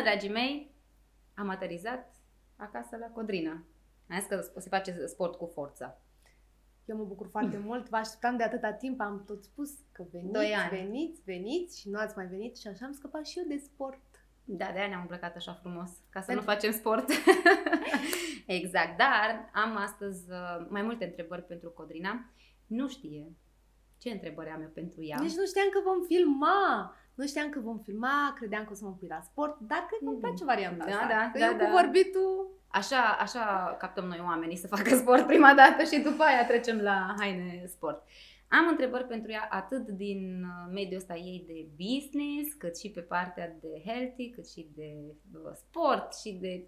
bună, dragii mei! Am aterizat acasă la Codrina. Am zis că se face sport cu forță. Eu mă bucur foarte mult, vă așteptam de atâta timp, am tot spus că veniți, Doi ani. veniți, veniți și nu ați mai venit și așa am scăpat și eu de sport. Da, de-aia ne-am îmbrăcat așa frumos, ca să Pentru- nu facem sport. exact, dar am astăzi uh, mai multe întrebări pentru Codrina. Nu știe ce întrebări am eu pentru ea. Nici nu știam că vom filma. Nu știam că vom filma, credeam că o să mă pui la sport, dar cred că îmi Mhm. place varianta Da, asta. da, că da, eu da. cu vorbitul... Așa, așa captăm noi oamenii să facă sport prima dată și după aia trecem la haine sport. Am întrebări pentru ea atât din uh, mediul ăsta ei de business, cât și pe partea de healthy, cât și de uh, sport și de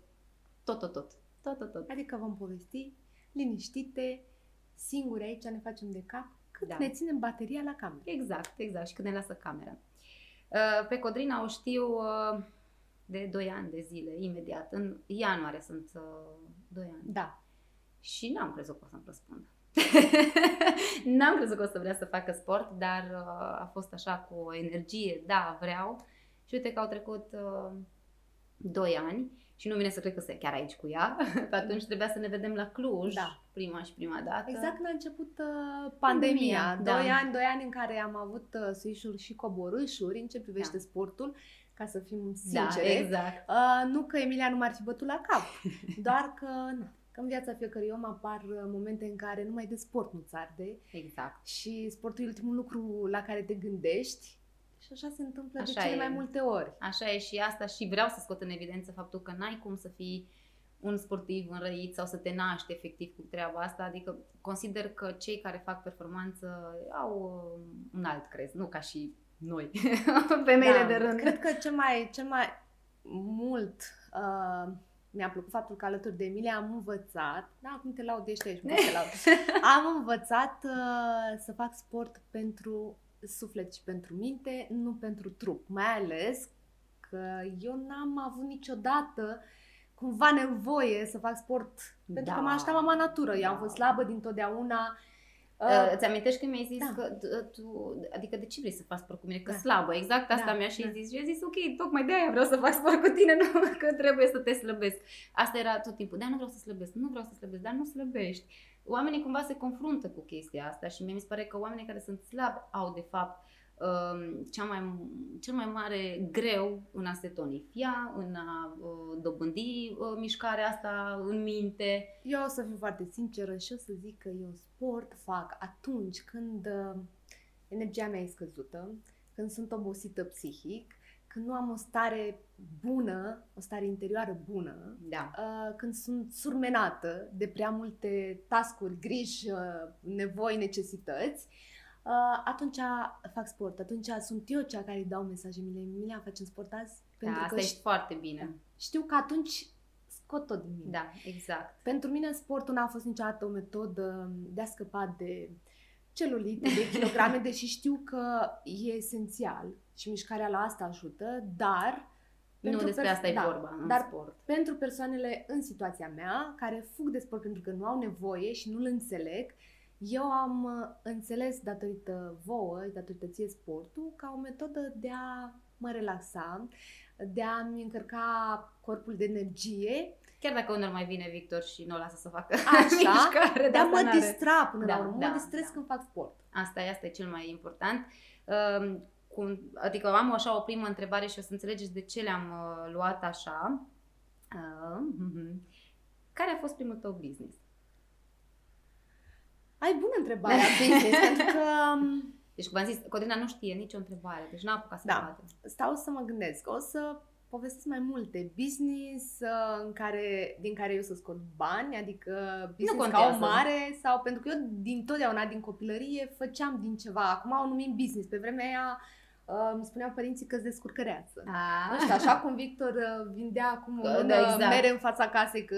tot, tot, tot. Tot, tot, tot. Adică vom povesti liniștite, singuri aici, ne facem de cap, cât Da. ne ținem bateria la cameră. Exact, exact. Și când ne lasă camera. Uh, Pe Codrina o știu uh, de 2 ani de zile, imediat. În ianuarie sunt 2 ani. Da. Și n-am crezut că o să-mi răspundă. n-am crezut că o să vrea să facă sport, dar uh, a fost așa cu o energie, da, vreau. Și uite că au trecut uh, 2 ani și nu vine să cred că sunt chiar aici cu ea. Pe atunci trebuia să ne vedem la Cluj, Da. prima și prima dată. Exact când a început uh, Pandemia, pandemia. da. Doi ani, doi ani în care am avut uh, suișuri și coborâșuri în ce privește Da. sportul, ca să fim da, sincere. exact. Uh, nu că Emilia nu m-ar fi bătut la cap, doar că, na, că în viața fiecărui om apar uh, momente în care numai de sport nu-ți arde Exact. și sportul e ultimul lucru la care te gândești și așa se întâmplă de Așa cele e. mai multe ori. Așa e și asta și vreau să scot în evidență faptul că n-ai cum să fii un sportiv înrăit sau să te naști efectiv cu treaba asta. Adică consider că cei care fac performanță au uh, un alt crez, nu ca și noi, femeile Da, de rând. Cred că cel mai, cel mai mult uh, mi-a plăcut faptul că alături de Emilia am învățat, da, acum te laud, ești aici, nu te laud. Am învățat uh, să fac sport pentru suflet și pentru minte, nu pentru trup. Mai ales că eu n-am avut niciodată cumva nevoie să fac sport pentru Da. că m-a ajutat mama natură. Eu am Da. fost slabă dintotdeauna. Uh, Uh, îți amintești că mi-ai zis da. că t- tu, adică de ce vrei să faci sport cu mine? Că Da. slabă, exact asta Da, mi-a și da. zis. Și eu zis, ok, tocmai de aia vreau să fac sport cu tine, nu că trebuie să te slăbesc. Asta era tot timpul, da, nu vreau să slăbesc, nu vreau să slăbesc, dar nu slăbești. Oamenii cumva se confruntă cu chestia asta și mie mi se pare că oamenii care sunt slabi au de fapt um, cea mai, cel mai mare greu în a se tonifia, în a uh, dobândi uh, mișcarea asta în minte. Eu o să fiu foarte sinceră și o să zic că eu sport fac atunci când uh, energia mea e scăzută, când sunt obosită psihic, când nu am o stare bună, o stare interioară bună, Da. uh, când sunt surmenată de prea multe tascuri, griji, uh, nevoi, necesități, uh, atunci fac sport. Atunci sunt eu cea care îi dau mesaje Emilia, Emilia, facem sport azi? da, asta că ești foarte bine. știu că atunci scot tot din mine. Da, exact. Pentru mine sportul n-a fost niciodată o metodă de a scăpa de celulite, de kilograme, deși știu că e esențial și mișcarea la asta ajută, dar Nu pentru despre pers- asta e da, vorba în dar sport. pentru persoanele în situația mea, care fug de sport pentru că nu au nevoie și nu-l înțeleg, eu am uh, înțeles datorită vouă, datorită ție sportul, ca o metodă de a mă relaxa, de a-mi încărca corpul de energie Chiar dacă unul mai vine Victor și nu o lasă să facă Așa, mișcare, de a asta mă n-are. distra până Da, la urmă. da, mă distrez da. când fac sport. Asta e, asta e cel mai important. Uh, cum, adică am așa o primă întrebare și o să înțelegeți de ce le-am uh, luat așa. Uh, mhm. Care a fost primul tău business? Ai bună întrebarea, business, pentru că um, Deci, cum am zis, Codrina nu știe nicio întrebare, deci n-a apucat să Da. bată. stau să mă gândesc. O să povestesc mai multe business uh, în care, din care eu să scot bani, adică business ca o contează. mare sau pentru că eu din totdeauna, din copilărie, făceam din ceva. Acum o numim business. Pe vremea aia uh, îmi spuneau părinții că-ți descurcăreață. Ah. Nu știu, așa cum Victor uh, vindea acum o Da, mână da, exact. mere în fața casei că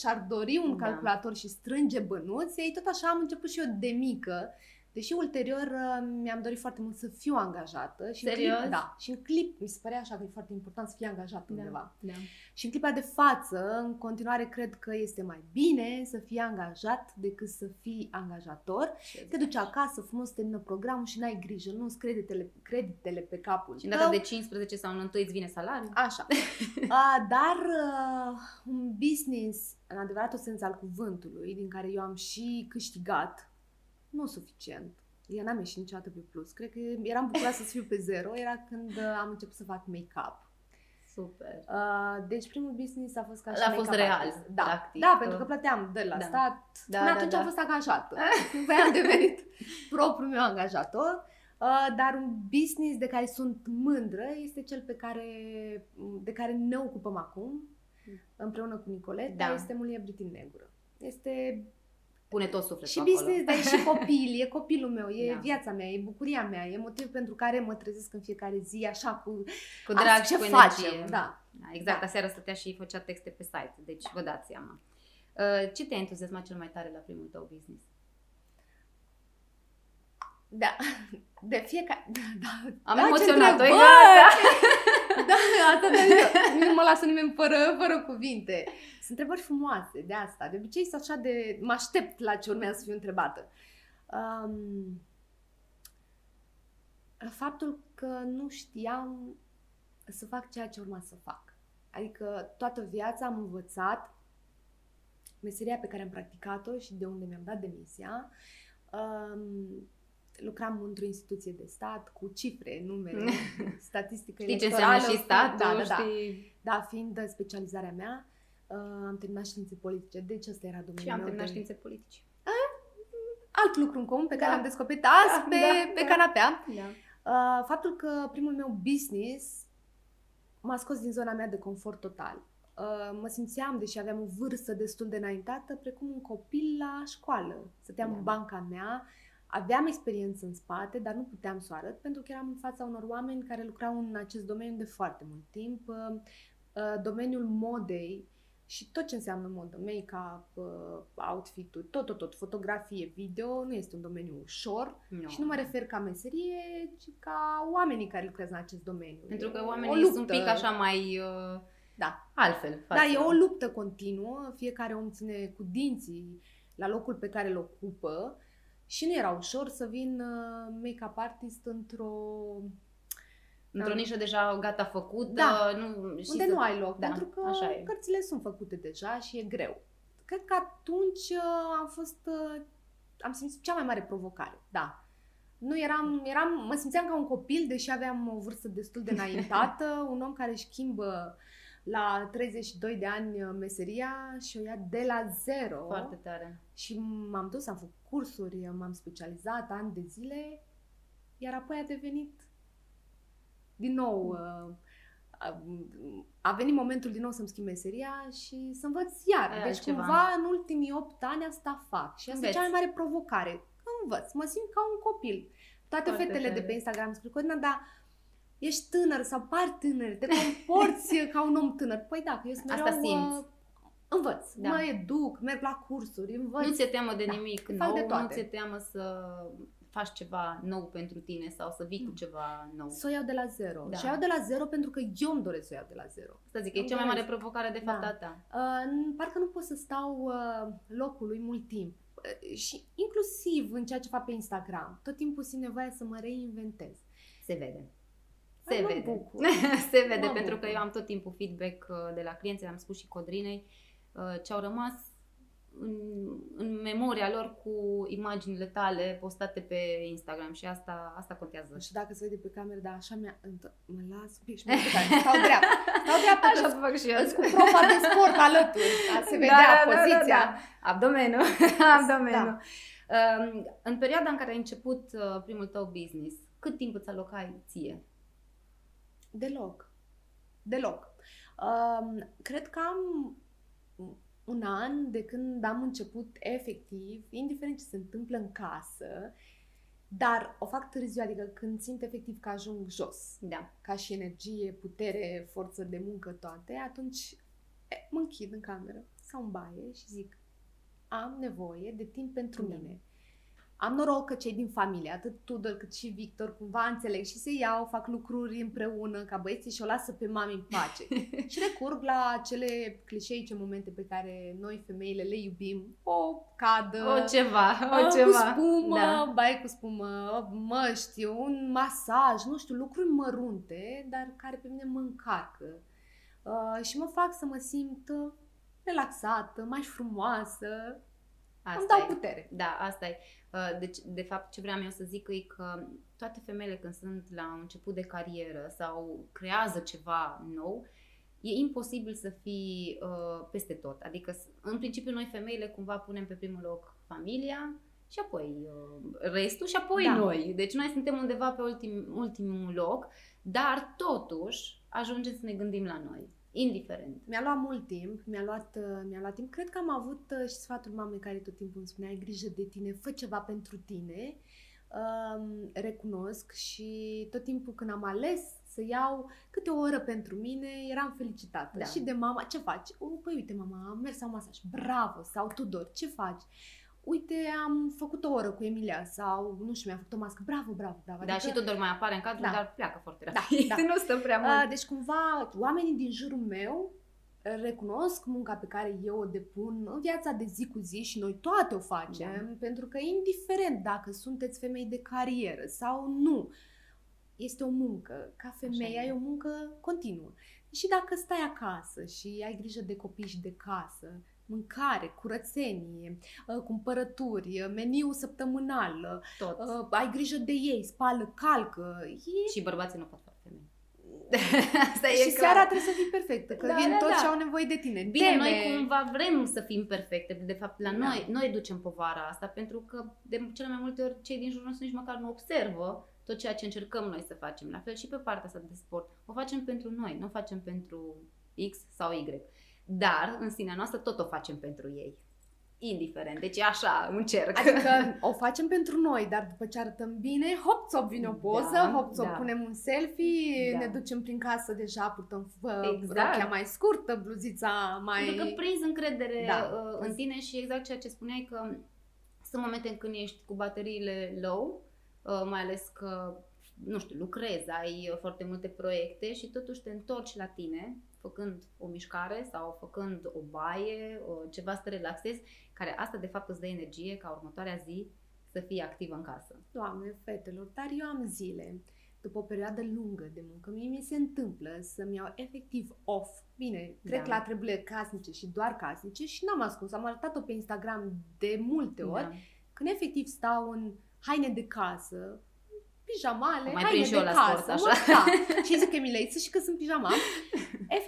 și-ar dori un Da. calculator și strânge bănuți, ei tot așa am început și eu de mică Deși ulterior uh, mi-am dorit foarte mult să fiu angajată. Și Serios? În clip, da. Și în clip mi se părea așa că e foarte important să fii angajată Da. undeva. Da. Și în clipa de față, în continuare, cred că este mai bine să fii angajat decât să fii angajator. Te duci acasă, frumos termină programul și n-ai grijă, nu-ți creditele, creditele pe capul Și în tău. data de 15 sau în 1 îți vine salariul? Așa. A, dar uh, un business, în adevăratul sens al cuvântului, din care eu am și câștigat, nu suficient. Eu n-am ieșit niciodată pe plus. Cred că eram bucuroasă să fiu pe zero. Era când uh, am început să fac make-up. Super. Uh, deci primul business a fost ca și A fost make-up real, artist. Da, practic. da, pentru că plăteam de la Da. stat. Da, Până da, atunci da. am fost angajată. Păi am devenit propriul meu angajator. Uh, dar un business de care sunt mândră este cel pe care, de care ne ocupăm acum, împreună cu Nicoleta, Da. este Mulie Britin Negură. Este Pune tot sufletul și acolo. business, dar e și copil, e copilul meu, e Da. viața mea, e bucuria mea, e motivul pentru care mă trezesc în fiecare zi așa cu, Cu drag Asta, și ce cu facem, energie. da. Da, exact, Da. aseară stătea și făcea texte pe site, deci vă dați seama. Uh, Ce te-a entuziasmat cel mai tare la primul tău business? Da, de fiecare... Da, da, Am da, ce emoționat-o, e întrebări! gata! Da, asta de nu mă lasă nimeni fără, fără cuvinte. Sunt întrebări frumoase de asta. De obicei sunt așa de... Mă aștept la ce urmează să fiu întrebată. Um, faptul că nu știam să fac ceea ce urma să fac. Adică toată viața am învățat meseria pe care am practicat-o și de unde mi-am dat demisia. Um, lucram într-o instituție de stat cu cifre, numere, statistică Știi ce electorală. înseamnă și statul, da, da, da. știi... Da, fiind specializarea mea, uh, am terminat științe politice, deci ăsta era domeniul Și am meu terminat de- științe politice. Alt lucru în comun pe care Da. l-am descoperit azi Da, pe, da, pe da. canapea. Da. Uh, faptul că primul meu business m-a scos din zona mea de confort total. Uh, mă simțeam, deși aveam o vârstă destul de înaintată, precum un copil la școală. Stăteam Da. în banca mea, aveam experiență în spate, dar nu puteam să o arăt pentru că eram în fața unor oameni care lucrau în acest domeniu de foarte mult timp. Uh, uh, domeniul modei și tot ce înseamnă modă, make-up, uh, outfit-uri, tot, tot, tot, fotografie, video, nu este un domeniu ușor. Nu. Și nu mă refer ca meserie, ci ca oamenii care lucrează în acest domeniu. Pentru că E o oamenii sunt un luptă. pic așa mai uh, Da. altfel. Da, față- e o luptă continuă, fiecare om ține cu dinții la locul pe care îl ocupă și nu era ușor să vin uh, make-up artist într-o... Într-o Da. nișă deja gata făcută, Da. nu, și unde să- nu ai loc, da, pentru că așa e. cărțile sunt făcute deja și e greu. Cred că atunci uh, am fost... uh, am simțit cea mai mare provocare, da. Nu eram, eram, mă simțeam ca un copil, deși aveam o vârstă destul de înaintată, un om care își schimbă la 32 de ani uh, meseria și o ia de la zero. Foarte tare. Și m-am dus, am făcut cursuri, m-am specializat ani de zile, iar apoi a devenit din nou, uh, a, a venit momentul din nou să-mi schimb meseria și să învăț iar. Ai deci altceva. cumva în ultimii 8 ani asta fac și asta Înveți. e cea mai mare provocare. Învăț, mă simt ca un copil. Toate Foarte fetele de tare. pe Instagram spun, Codina, dar ești tânăr sau pari tânăr, te comporți ca un om tânăr. Păi da, că eu sunt mereu, Asta simți. Uh, învăț, Da. mă educ, merg la cursuri, învăț. Nu ți-e teamă de Da. nimic Fac nou, de nu toate. ți-e teamă să faci ceva nou pentru tine sau să vii cu Nu. ceva nou. Să o iau de la zero. Da. Și o iau de la zero pentru că eu îmi doresc să o iau de la zero. Asta zic, e Îmi cea mai mare doresc. provocare de fapt Da. a ta. Uh, n- parcă nu pot să stau uh, locului mult timp. Uh, și inclusiv în ceea ce fac pe Instagram. Tot timpul simt nevoia să mă reinventez. Se vede. Dar Se mă vede. bucur. Se vede, Mă pentru bucur. că eu am tot timpul feedback uh, de la clienți, am spus și Codrinei, uh, ce au rămas în, în memoria lor cu imaginile tale postate pe Instagram și asta, asta contează. Nu știu dacă se vede pe cameră, dar așa mi-a... înt- Mă las un pic și mă duc aici. Stau dreaptă. Stau dreaptă Așa că fac și eu. îți cu profa de sport alături. Ca se vedea poziția. Da, da. Abdomenul. Abdomenul. Um, în perioada în care ai început uh, primul tău business, cât timp îți alocai ție? Deloc. Deloc. Um, cred că am un an de când am început efectiv, indiferent ce se întâmplă în casă, dar o fac târziu, adică când simt efectiv că ajung jos, Da. ca și energie, putere, forță de muncă, toate, atunci e, mă închid în cameră sau în baie și zic am nevoie de timp pentru Da. mine. Am noroc că cei din familie, atât Tudor cât și Victor, cumva înțeleg și se iau, fac lucruri împreună ca băieții și o lasă pe mami în pace. și recurg la cele clișeice momente pe care noi femeile le iubim. O cadă, O ceva, o cu ceva. spumă, Da. bai cu spumă, măști, un masaj, nu știu, lucruri mărunte, dar care pe mine mă încarcă. Uh, și mă fac să mă simt uh, relaxată, mai frumoasă, Asta îmi dau e. putere. Da, asta e. Uh, Deci, de fapt, ce vreau eu să zic e că toate femeile când sunt la un început de carieră sau creează ceva nou, e imposibil să fii uh, peste tot. Adică, s- în principiu, noi femeile cumva punem pe primul loc familia și apoi uh, restul și apoi Da. noi. Deci noi suntem undeva pe ultim, ultimul loc, dar totuși ajungem să ne gândim la noi, indiferent. Mi-a luat mult timp, mi-a luat, uh, mi-a luat timp. Cred că am avut uh, și sfatul mamei care tot timpul îmi spunea, ai grijă de tine, fă ceva pentru tine. Um, recunosc și tot timpul când am ales să iau câte o oră pentru mine, eram felicitată. Da. Și de mama, ce faci? O, păi uite mama, am mers la masaj, bravo! Sau Tudor, ce faci? Uite, am făcut o oră cu Emilia sau, nu știu, mi-a făcut o mască. Bravo, bravo, bravo. Da, și Tudor mai apare în cadru, Da. dar pleacă foarte Da, rapid. da. nu stă prea mult. Uh, Deci cumva oamenii din jurul meu recunosc munca pe care eu o depun în viața de zi cu zi și noi toate o facem, Da. pentru că indiferent dacă sunteți femei de carieră sau nu, este o muncă. Ca femeie Așa e. ai o muncă continuă. Și dacă stai acasă și ai grijă de copii și de casă, mâncare, curățenie, uh, cumpărături, uh, meniu săptămânal, Tot. uh, ai grijă de ei, spală, calcă, e Și bărbații nu pot face femei. Asta e și clar. seara trebuie să fii perfectă, că Da, vin da, toți da. și au nevoie de tine. Bine, Teme. noi cumva vrem să fim perfecte, de fapt la Da. noi, noi ducem povara asta pentru că de cele mai multe ori cei din jurul nostru nici măcar nu observă tot ceea ce încercăm noi să facem. La fel și pe partea asta de sport. O facem pentru noi, nu o facem pentru X sau Y. Dar în sinea noastră tot o facem pentru ei. Indiferent. Deci e așa, un cerc. Adică o facem pentru noi, dar după ce arătăm bine, hop, țop, vine o poză, Da, hop, țop, da. punem un selfie, Da. ne ducem prin casă, deja purtăm uh, Exact. rochia mai scurtă, bluzița mai... Pentru că prinzi încredere Da. uh, în tine și exact ceea ce spuneai că sunt momente în când ești cu bateriile low, uh, mai ales că, nu știu, lucrezi, ai uh, foarte multe proiecte și totuși te întorci la tine făcând o mișcare sau făcând o baie, uh, ceva să te relaxezi, care asta de fapt îți dă energie ca următoarea zi să fii activă în casă. Doamne, fetelor, dar eu am zile, după o perioadă lungă de muncă, mie mi se întâmplă să-mi iau efectiv off. Bine, trec Da. la treburile casnice și doar casnice și n-am ascuns, am arătat-o pe Instagram de multe ori, Da. când efectiv stau în haine de casă, pijamale, Am mai haine prins și de eu la casă, sport, mă, așa. da. Și zic Emilei, să și că sunt pijama.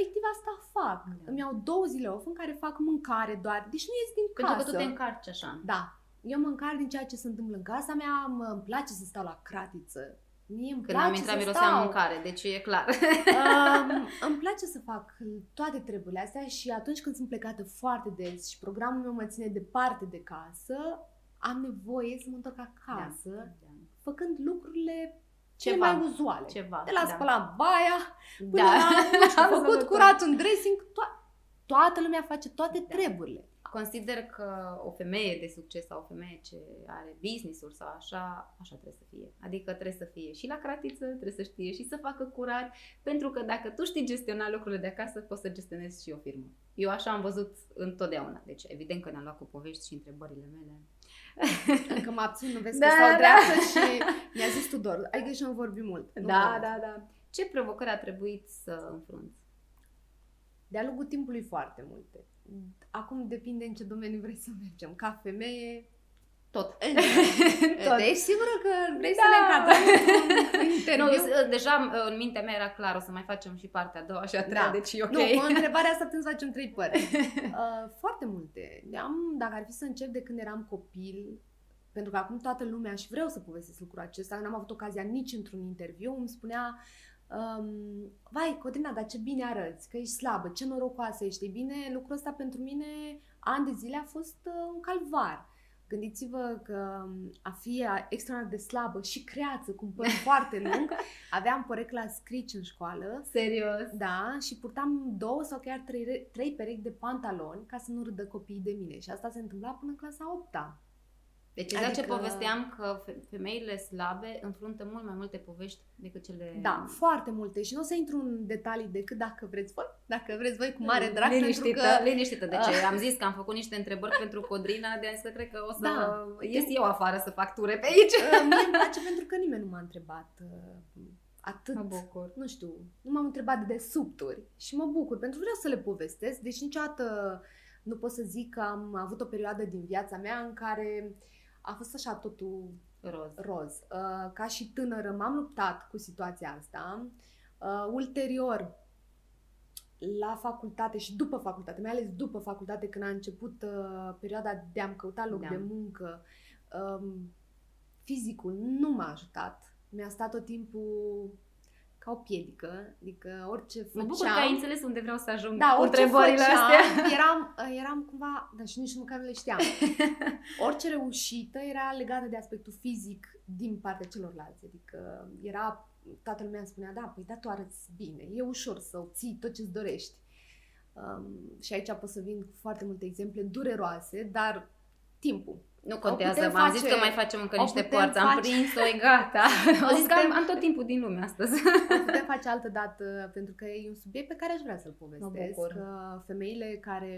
Efectiv asta fac. Da. Îmi iau două zile off în care fac mâncare doar, deci nu ies din Pentru casă. că tu te încarci așa. Da. Eu mă încarc din ceea ce se întâmplă în casa mea, mă, îmi place să stau la cratiță. Mie îmi Când place am intrat să mirosea stau. mâncare, deci e clar. Um, îmi place să fac toate treburile astea și atunci când sunt plecată foarte des și programul meu mă ține departe de casă, am nevoie să mă întorc acasă, Da. făcând lucrurile cele Ceva. mai uzuale. Ceva. De la da. spălat baia, până Da. la, nu știu, Absolut făcut tot. curat un dressing, to- toată lumea face toate Da. treburile. Consider că o femeie de succes sau o femeie ce are business-uri sau așa, așa trebuie să fie. Adică trebuie să fie și la cratiță, trebuie să știe și să facă curat, pentru că dacă tu știi gestiona lucrurile de acasă, poți să gestionezi și o firmă. Eu așa am văzut întotdeauna. Deci evident că ne-am luat cu povești și întrebările mele. Încă mă abțin, nu vezi Da, că stau da. dreaptă și mi-a zis Tudor, ai grijă nu vorbi mult. Nu Da, vorbi. da, da. Ce provocări a trebuit să înfrunți? De-a lungul timpului foarte multe. Acum depinde în ce domeniu vrei să mergem. Ca femeie, Tot. Tot. Deci sigură că vrei să Da. ne încadrăm într-un Nu, interviu? s- deja în mintea mea era clar, o să mai facem și partea a doua și a treia, Da. deci e ok. Nu, cu întrebarea asta putem să facem trei părți. Uh, foarte multe. Am, dacă ar fi să încep de când eram copil, pentru că acum toată lumea și vreau să povestesc lucrul acesta, n-am avut ocazia nici într-un interviu, îmi spunea um, vai, Codina, dar ce bine arăți, că ești slabă, ce norocoasă ești. Ei bine, lucrul ăsta pentru mine, ani de zile, a fost uh, un calvar. Gândiți-vă că um, a fi uh, extraordinar de slabă și creață, cu un păr foarte lung, aveam porecla scrici în școală, Serios. da, și purtam două sau chiar trei, re- trei perechi de pantaloni ca să nu râdă copiii de mine. Și asta se întâmpla până în clasa 8 -a. Deci exact Adică- ce povesteam că fe- femeile slabe înfruntă mult mai multe povești decât cele... Da, foarte multe. Și nu o să intru în detalii decât dacă vreți voi, dacă vreți voi cu mare drag, liniștită, pentru că... liniștită. De ce? Am zis că am făcut niște întrebări pentru Codrina, de zis că cred că o să Da. ies eu afară să fac ture pe aici. Uh, Mie îmi place pentru că nimeni nu m-a întrebat uh, atât. Mă bucur. Nu știu, nu m-am întrebat de subturi și mă bucur pentru că vreau să le povestesc. Deci niciodată nu pot să zic că am avut o perioadă din viața mea în care a fost așa totul Roz. roz. Uh, Ca și tânără m-am luptat cu situația asta. Uh, Ulterior, la facultate și după facultate, mai ales după facultate, când a început uh, perioada de a-mi căuta loc Da. de muncă, um, fizicul nu m-a ajutat. Mi-a stat tot timpul ca o piedică, adică orice Mă făceam... bucur că ai înțeles unde vreau să ajung Da, cu orice întrebările făceam, astea. Eram, eram cumva, dar și nici măcar nu le știam. Orice reușită era legată de aspectul fizic din partea celorlalți. Adică era, toată lumea îmi spunea, da, păi da, tu arăți bine, e ușor să obții tot ce-ți dorești. Um, și aici pot să vin cu foarte multe exemple dureroase, dar timpul. Nu contează, putem m-am zis face- că mai facem încă o niște putem părți. Am face- prins-o, e gata. Am zis că am, putem- am tot timpul din lume astăzi. O putem face altă dată, pentru că e un subiect pe care aș vrea să-l povestesc. bucur. Că femeile care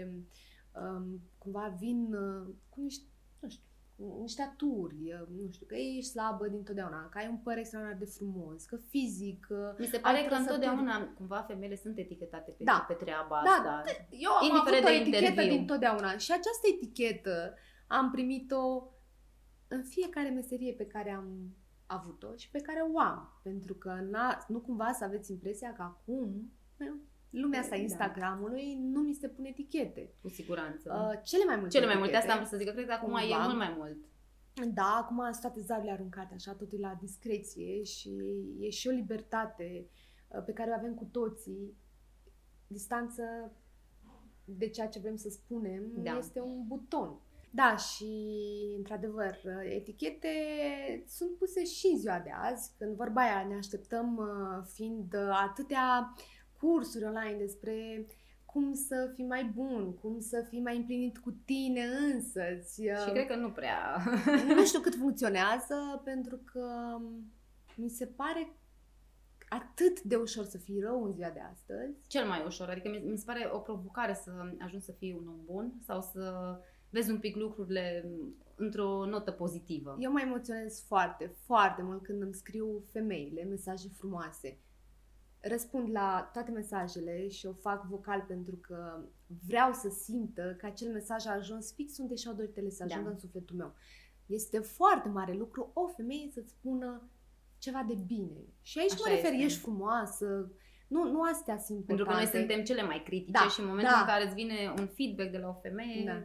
um, cumva vin uh, cu niște, nu știu, cu niște aturi, uh, nu știu, că ești slabă dintotdeauna, că ai un păr extraordinar de frumos, că fizic... uh, Mi se ai pare că trăsături. întotdeauna cumva femeile sunt etichetate pe, Da. pe treaba Da, asta. Eu am Indiferent avut o de etichetă interviu. dintotdeauna și această etichetă am primit-o în fiecare meserie pe care am avut-o și pe care o am. Pentru că n-a, nu cumva să aveți impresia că acum lumea asta Da. Instagramului nu mi se pune etichete. Cu siguranță. Uh, cele mai multe Cele mai multe, etichete. asta am vrut să zic, că cred că acum e Cumva. mult mai mult. Da, acum sunt toate zarurile aruncate, așa, totul e la discreție și e și o libertate uh, pe care o avem cu toții. Distanță de ceea ce vrem să spunem Da. este un buton. Da, și într-adevăr, etichete sunt puse și în ziua de azi, când vorba aia ne așteptăm uh, fiind uh, atâtea cursuri online despre cum să fii mai bun, cum să fii mai împlinit cu tine însăți. Și cred că nu prea. nu știu cât funcționează, pentru că mi se pare atât de ușor să fii rău în ziua de astăzi. Cel mai ușor. Adică mi, mi se pare o provocare să ajungi să fii un om bun sau să vezi un pic lucrurile într-o notă pozitivă. Eu mă emoționez foarte, foarte mult când îmi scriu femeile mesaje frumoase. Răspund la toate mesajele și o fac vocal pentru că vreau să simtă că acel mesaj a ajuns fix unde și-au dorit ele să Da. ajungă în sufletul meu. Este foarte mare lucru o femeie să-ți spună ceva de bine. Și aici Așa mă refer, este. ești frumoasă, nu, nu astea sunt Pentru că noi importante. suntem cele mai critice Da, și în momentul da. în care îți vine un feedback de la o femeie, Da.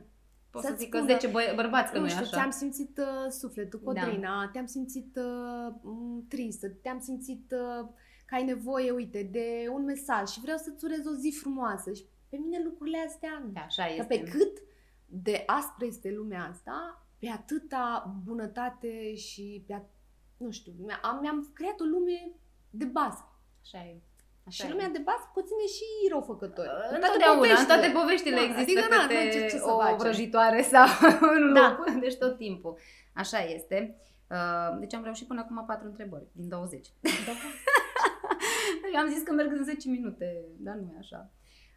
Poți să Să-ți zic că spună, 10 bă- bărbați că nu, nu e știu, așa. ți-am simțit uh, sufletul, Da. Codrina, te-am simțit uh, m, tristă, te-am simțit uh, că ai nevoie, uite, de un mesaj și vreau să-ți urez o zi frumoasă. Și pe mine lucrurile astea, Da, așa că este. pe cât de aspră este lumea asta, pe atâta bunătate și pe at- nu știu, mi- am, mi-am creat o lume de bază. Așa e. Așa și e. lumea de bază conține și răufăcători. În toate Întotdeauna, în poveștile. toate poveștile Da, există adică, na, câte nu, ce- ce să o facem? vrăjitoare sau un Da. lup, deci tot timpul. Așa este. Uh, Deci am reușit până acum patru întrebări din 20. Da. Eu am zis că merg în 10 minute, dar nu e așa.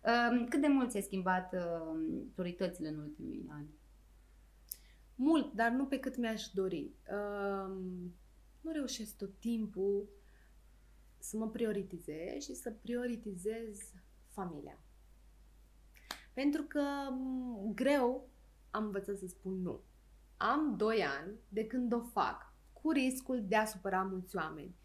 Uh, Cât de mult ți-ai schimbat uh, prioritățile în ultimii ani? Mult, dar nu pe cât mi-aș dori. Um, nu reușesc tot timpul să mă prioritizez și să prioritizez familia. Pentru că m, greu am învățat să spun nu. Am doi ani de când o fac, cu riscul de a supăra mulți oameni.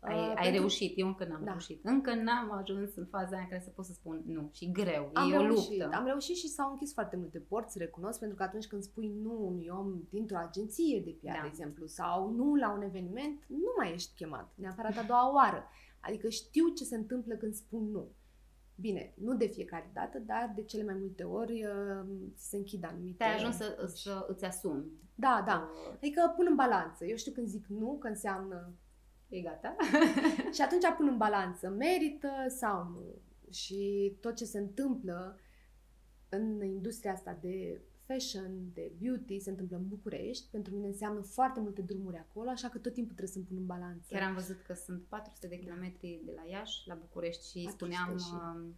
Ai, Uh, ai pentru- reușit, eu încă n-am Da. reușit. Încă n-am ajuns în faza aia în care să pot să spun nu. Și greu, Am e o reușit, luptă. am reușit și s-au închis foarte multe porți, recunosc, pentru că atunci când spui nu unui om dintr-o agenție de PR, Da. de exemplu, sau nu la un eveniment, nu mai ești chemat, neapărat a doua oară. Adică știu ce se întâmplă când spun nu. Bine, nu de fiecare dată, dar de cele mai multe ori uh, se închid anumite... Te-ai ajuns să, să îți asumi. Da, da. Uh, Adică pun în balanță. Eu știu când zic nu, că înseamnă... E gata? Și atunci pun în balanță, merită sau nu. Și tot ce se întâmplă în industria asta de fashion, de beauty se întâmplă în București. Pentru mine înseamnă foarte multe drumuri acolo, așa că tot timpul trebuie să-mi pun în balanță. Chiar am văzut că sunt 400 de kilometri de la Iași la București și spuneam și... uh,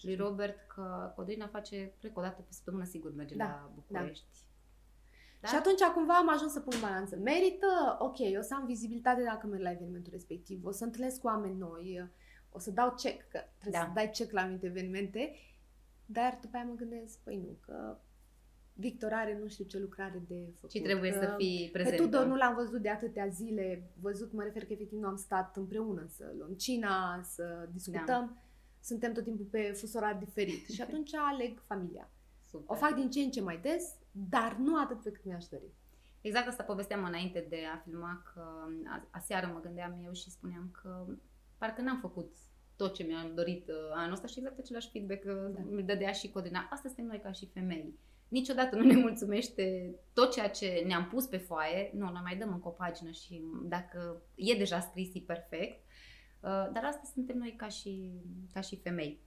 lui Robert că Codrina face, cred că o dată pe săptămână sigur merge Da, la București. Da? Și atunci cumva am ajuns să pun în balanță. Merită? Ok, o să am vizibilitate dacă merg la evenimentul respectiv, o să întâlnesc cu oameni noi, o să dau check, că trebuie Da. să dai check la anumite evenimente, dar după aia mă gândesc, păi nu, că Victor are nu știu ce lucrare de făcut. Și trebuie că să fii Pe prezentă. Tudor nu l-am văzut de atâtea zile, văzut, mă refer că efectiv nu am stat împreună să luăm cina, să discutăm. Da. Suntem tot timpul pe fus orar diferit și atunci aleg familia. Super. O fac din ce în ce mai des, dar nu atât pe cât mi-aș dori. Exact asta povesteam înainte de a filma, că a- aseară mă gândeam eu și spuneam că parcă n-am făcut tot ce mi-am dorit uh, anul ăsta și exact același feedback uh, Da. mi dădea și Codina. Asta suntem noi ca și femei. Niciodată nu ne mulțumește tot ceea ce ne-am pus pe foaie. Nu, noi mai dăm încă o pagină și dacă e deja scris, e perfect. Uh, Dar asta suntem noi ca și, ca și femei.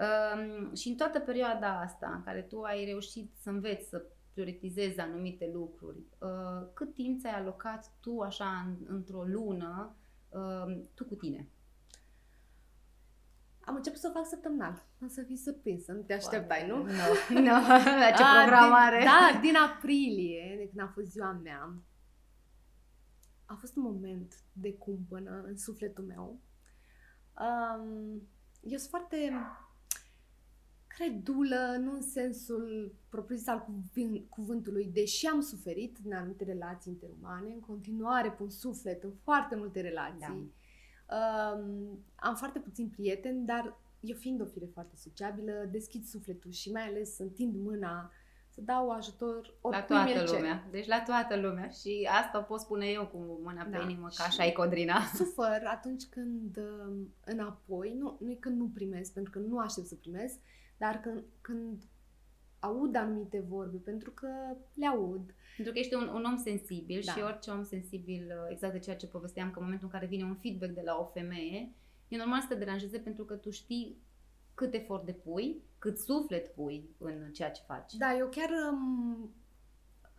Um, și în toată perioada asta în care tu ai reușit să înveți să prioritizezi anumite lucruri, uh, cât timp ți-ai alocat tu așa în, într-o lună, uh, tu cu tine? Am început să o fac săptămânal. O să fii surprinsă, nu te așteptai, nu? Nu, nu, la ce A, programare! Din, da, din aprilie, de când a fost ziua mea, a fost un moment de cumpănă în sufletul meu. Um, eu sunt foarte credulă, nu în sensul propriu-zis al cuvânt, cuvântului, deși am suferit din anumite relații interumane, în continuare pun suflet în foarte multe relații. Um, am foarte puțini prieteni, dar eu fiind o fire foarte sociabilă, deschid sufletul și mai ales să întind mâna să dau ajutor La oricui mi-l toată cer. lumea. Deci la toată lumea. Și asta o pot spune eu cu mâna pe Da. inimă, că Și- așa e Codrina. Sufăr atunci când um, înapoi, nu, nu e când nu primesc, pentru că nu aștept să primesc, dar când, când aud anumite vorbe, pentru că le aud. Pentru că ești un, un om sensibil Da. și orice om sensibil, uh, exact de ceea ce povesteam, că în momentul în care vine un feedback de la o femeie, e normal să te deranjeze pentru că tu știi cât efort depui, cât suflet pui în ceea ce faci. Da, eu chiar um,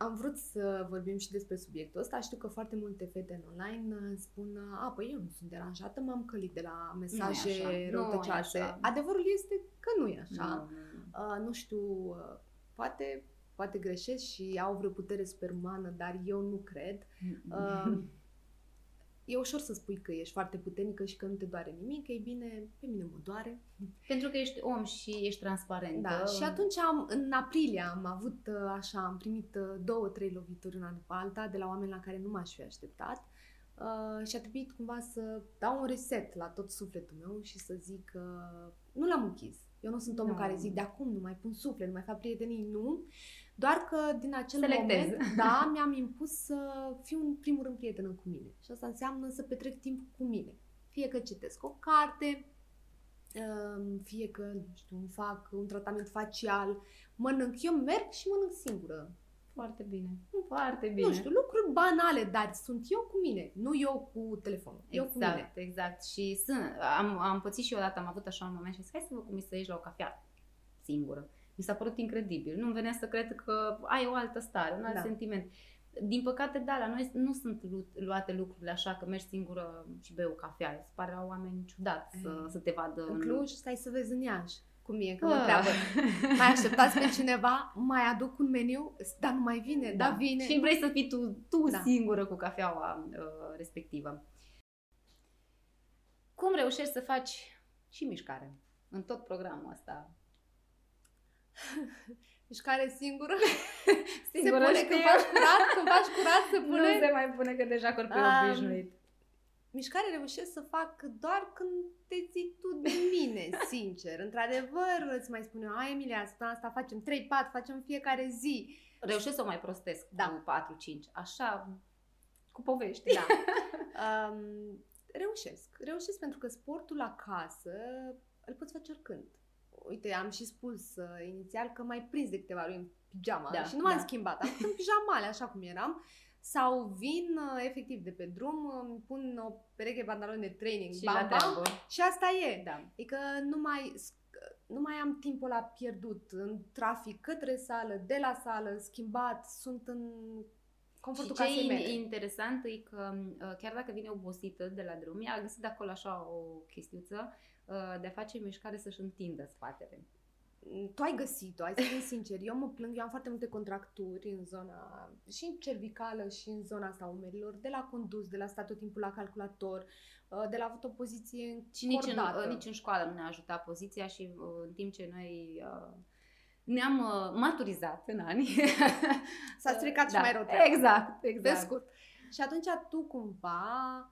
am vrut să vorbim și despre subiectul ăsta. Știu că foarte multe fete în online uh, spun a, păi eu nu sunt deranjată, m-am călit de la mesaje așa, nu e răutăcioase. așa. Adevărul este că nu e așa. Nu, nu, nu. Uh, nu știu, uh, poate, poate greșesc și au vreo putere superumană, dar eu nu cred. Uh, e ușor să spui că ești foarte puternică și că nu te doare nimic. Ei bine, pe mine mă doare. Pentru că ești om și ești transparentă. Da, și atunci am, în aprilie am avut uh, așa, am primit uh, două, trei lovituri una după alta de la oameni la care nu m-aș fi așteptat. Uh, și a trebuit cumva să dau un reset la tot sufletul meu și să zic că nu l-am închis. Eu nu sunt omul Nu. care zic de acum nu mai pun suflet, nu mai fac prietenii, nu. Doar că din acel Selectez. moment, da, mi-am impus să fiu în primul rând prietenă cu mine. Și asta înseamnă să petrec timp cu mine. Fie că citesc o carte, um, fie că, nu știu, îmi fac un tratament facial, mănânc, eu merg și mănânc singură. Foarte bine. Foarte bine. Nu știu, lucruri banale, dar sunt eu cu mine, nu eu cu telefonul. Eu cu mine. Exact, exact. Și sunt, am, am pățit și eu odată, am avut așa un moment și am zis, hai să văd cum e să ieși la o cafea singură. Mi s-a părut incredibil. Nu venea să cred că ai o altă stare, un alt Da. sentiment. Din păcate, da, la noi nu sunt lu- luate lucrurile așa că mergi singură și bei o cafea. Se pare la oameni ciudat să, Ei, să te vadă În Cluj, stai să vezi în Iași. Cum e, că Ah. mă întreabă. Mai așteptați pe cineva? Mai aduc un meniu? Dar nu mai vine? Da, vine. Și vrei să fii tu, tu Da. singură cu cafeaua uh, respectivă. Cum reușești să faci și mișcare în tot programul ăsta? Mișcare singură? Singură se pune știu. când faci curat? Când faci curat se pune? Nu se mai pune că deja corpul e Um, obișnuit. Mișcare reușesc să fac doar când te zic tu de mine, sincer. Într-adevăr, îți mai spune, ai Emilia, săptămâna asta facem 3-4, facem fiecare zi. Reușesc să o mai prostesc Da. cu 4-5. Așa, cu povești. Da. Um, reușesc. Reușesc pentru că sportul acasă îl poți face oricând. Uite, am și spus uh, inițial că mai prins de câteva luni în pijama Da, și nu m-am da. schimbat. Am fost în pijamale, așa cum eram. Sau vin uh, efectiv de pe drum, îmi pun o pereche de pantaloni de training, Și bam, la bam, treabă. și asta e. Da. Adică nu mai, nu mai am timpul la pierdut în trafic, către sală, de la sală, schimbat, sunt în confortul și ce casei e mele. interesant e că uh, chiar dacă vine obosită de la drum, ea a găsit de acolo așa o chestiuță uh, de a face mișcare să-și întindă spatele. Tu ai găsit-o, hai să fim sinceri. Eu mă plâng, eu am foarte multe contracturi în zona, și în cervicală și în zona asta umerilor, de la condus, de la stat tot timpul la calculator, uh, de la avut o poziție Și nici în, încordată. uh, nici în școală nu ne-a ajutat poziția și uh, în timp ce noi uh, ne-am uh, maturizat în ani. S-a stricat și da, mai rău treaba. Exact, Pe exact. scurt. Și atunci tu cumva,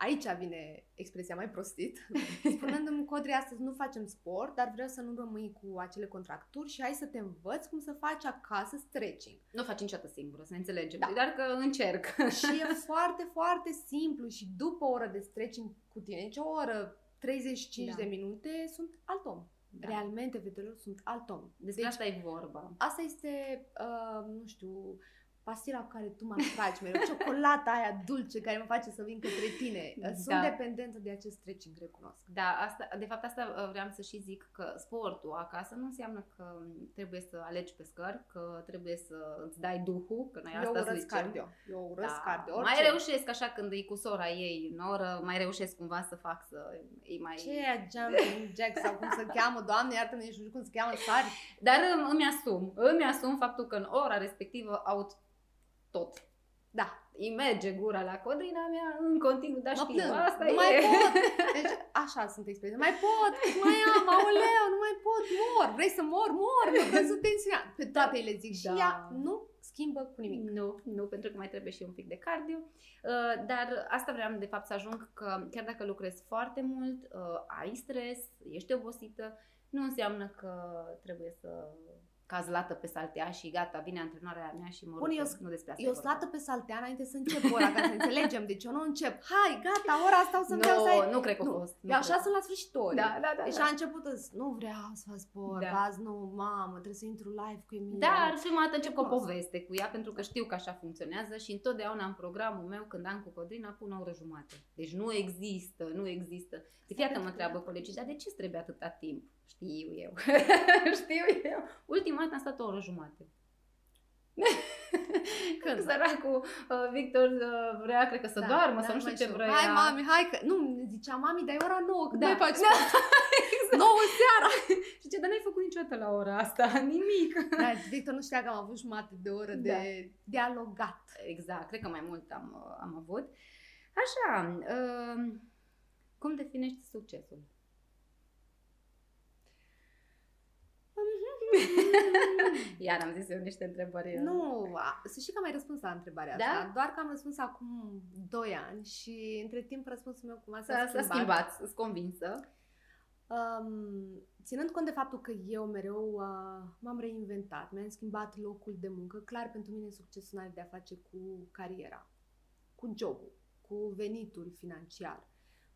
aici vine expresia mai prostit, spunându-mi, Codri, astăzi nu facem sport, dar vreau să nu rămâi cu acele contracturi și hai să te învăț cum să faci acasă stretching. Nu o faci niciodată singură, să ne înțelegem. Da. Dar că încerc. și e foarte, foarte simplu și după o oră de stretching cu tine, deci o oră 35 Da. de minute, sunt alt om. Da. Realmente, vederilor, sunt alt om. Despre Deci, asta e vorba. Asta este, uh, nu știu, pastila cu care tu mă atragi mereu, ciocolata aia dulce care mă face să vin către tine. Uh, Sunt Da. dependentă de acest stretching, recunosc. Da, asta, de fapt asta uh, vreau să și zic că sportul acasă nu înseamnă că trebuie să alegi pe scări, că trebuie să îți dai duhul, că noi Eu asta urăsc zicem. cardio. Eu urăsc Da. cardio. Mai orice. reușesc așa când e cu sora ei în oră, mai reușesc cumva să fac să e mai... Ce e aia jumping jack sau cum se cheamă? Doamne, iartă-ne, nici nu știu cum se cheamă, sari. Dar îmi, îmi asum, îmi asum faptul că în ora respectivă aut tot. Da, Îi merge gura la codrina mea în continuu, dar mă știu, plâng. asta nu e. mai pot. Deci așa sunt expresii. Mai pot, mai am, aoleu, nu mai pot, mor. Vrei să mor, mor. Mă căzut tensiunea. Pe toate îi le zic. Și Da. ea nu schimbă cu nimic. Nu, nu, pentru că mai trebuie și un pic de cardio. Uh, dar asta vreau de fapt să ajung că chiar dacă lucrezi foarte mult, uh, ai stres, ești obosită, nu înseamnă că trebuie să cazi lată pe saltea și gata, vine antrenarea mea și mă Bun, eu- rupe. nu despre asta Eu e vorba. slată pe saltea înainte să încep ora, ca să înțelegem. Deci eu nu încep. Hai, gata, ora asta o să-mi vreau să ai... Nu, nu cred că a Nu, fost. nu Eu așa cred. sunt la sfârșitul orei. Da, da, da. Deci da. la început îți, nu vreau să fac sport, Da. azi nu, mamă, trebuie să intru live cu Emilia. Dar prima dată încep cu o Frumos. poveste cu ea pentru că știu că așa funcționează și întotdeauna în programul meu când am cu Codrina pun o oră jumate. Deci nu există, nu există. De fiată mă întreabă colegii, dar de ce îți trebuie atâta timp? Știu eu. Știu eu. Ultima dată am stat o oră jumate. Când săracul uh, Victor uh, vrea, cred că să doarmă sau nu știu mai ce știu. vrea. Hai, mami, hai că... Nu, ne zicea mami, dar e ora 9, că Da. da. mai faci Da. sport. 9 seara. Și ce, dar n-ai făcut niciodată la ora asta, nimic. Da, Victor nu știa că am avut jumate de oră Da. de dialogat. Exact, cred că mai mult am, uh, am avut. Așa, uh, cum definești succesul? Iar am zis eu niște întrebări. uh, Nu, a, să știi că am mai răspuns la întrebarea Da? asta, doar că am răspuns acum 2 ani și între timp răspunsul meu cumva s-a, S-a, s-a schimbat. schimbat, sunt convinsă. Um, ținând cont de faptul că eu mereu uh, m-am reinventat, mi-am schimbat locul de muncă, clar pentru mine succesul nu are de a face cu cariera, cu jobul, cu venitul financiar.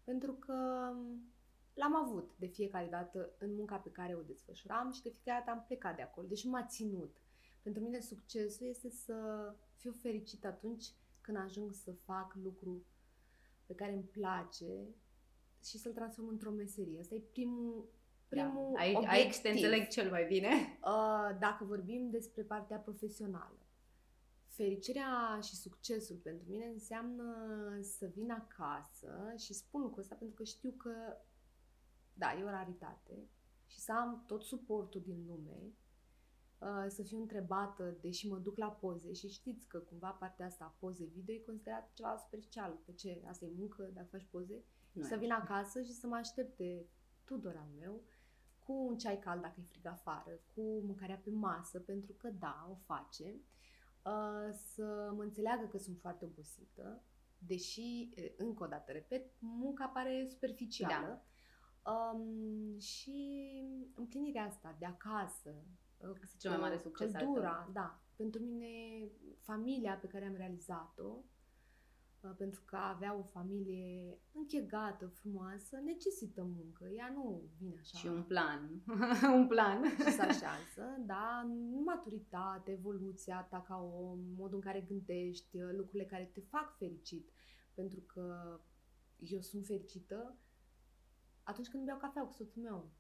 Pentru că um, l-am avut de fiecare dată în munca pe care o desfășuram și de fiecare dată am plecat de acolo, deci m-a ținut. Pentru mine succesul este să fiu fericit atunci când ajung să fac lucru pe care îmi place și să-l transform într-o meserie. Asta e primul, primul da. aici, obiectiv. aici te înțeleg cel mai bine. Uh, dacă vorbim despre partea profesională. Fericirea și succesul pentru mine înseamnă să vin acasă și spun lucrul ăsta pentru că știu că, da, e o raritate și să am tot suportul din lume, uh, să fiu întrebată, deși mă duc la poze și știți că cumva partea asta, poze video, e considerat ceva superficial. Pe ce? Asta e muncă, dacă faci poze? Nu să e vin așa. acasă și să mă aștepte Tudor al meu cu un ceai cald dacă e frig afară, cu mâncarea pe masă, pentru că da, o face, uh, să mă înțeleagă că sunt foarte obosită, deși, eh, încă o dată, repet, munca pare superficială. Um, și împlinirea asta de acasă, uh, Asta e cel mai mare succes al căldura, da. Pentru mine, familia pe care am realizat-o, uh, pentru că a avea o familie închegată, frumoasă, necesită muncă. Ea nu vine așa Și un plan. un plan. și se așează, da, maturitate, evoluția ta ca om, modul în care gândești, lucrurile care te fac fericit. Pentru că eu sunt fericită atunci când beau cafea cu soțul meu.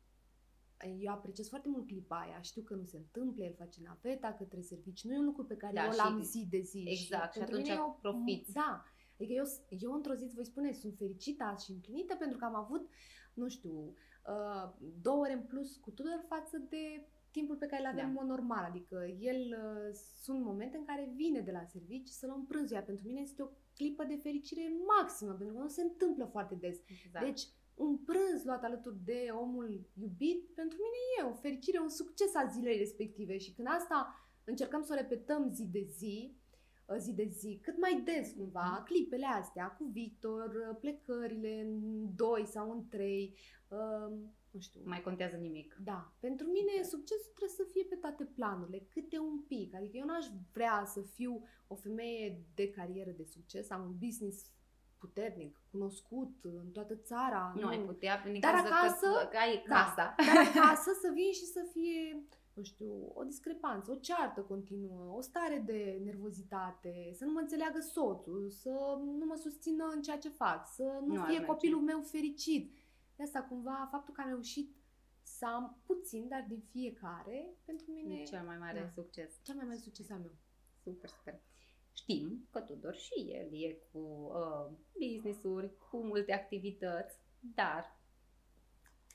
eu apreciez foarte mult clipa aia, știu că nu se întâmplă, el face naveta către servici, nu e un lucru pe care Da, eu și- l-am zi de zi. Exact, și pentru atunci mine e o- profiți. Da, adică eu, eu într-o zi îți voi spune, sunt fericită azi și împlinită pentru că am avut, nu știu, uh, două ore în plus cu Tudor față de timpul pe care îl avem Da. în mod normal. Adică el, uh, sunt momente în care vine de la servici să luăm prânzul, iar pentru mine este o clipă de fericire maximă, pentru că nu se întâmplă foarte des. Exact. Deci, un prânz luat alături de omul iubit, pentru mine e o fericire, un succes a zilei respective. Și când asta încercăm să o repetăm zi de zi, uh, zi de zi, cât mai des cumva, Mhm. clipele astea cu Victor, uh, plecările în doi sau în trei, uh, nu știu. Nu mai contează nimic. Da, pentru mine succesul trebuie să fie pe toate planurile, câte un pic. Adică eu n-aș vrea să fiu o femeie de carieră de succes, am un business puternic, cunoscut în toată țara. Nu ai putea, în Dar cazul acasă- că, că ai Da. casa. Dar acasă să vin și să fie, nu știu, o discrepanță, o ceartă continuă, o stare de nervozitate, să nu mă înțeleagă soțul, să nu mă susțină în ceea ce fac, să nu, Nu ar fie merge. copilul meu fericit. De asta, cumva, faptul că am reușit să am puțin, dar din fiecare, pentru mine E cel mai mare Da. succes. cel mai mare succes al meu. Super, super. Știm că Tudor și el e cu uh, business-uri, cu multe activități, dar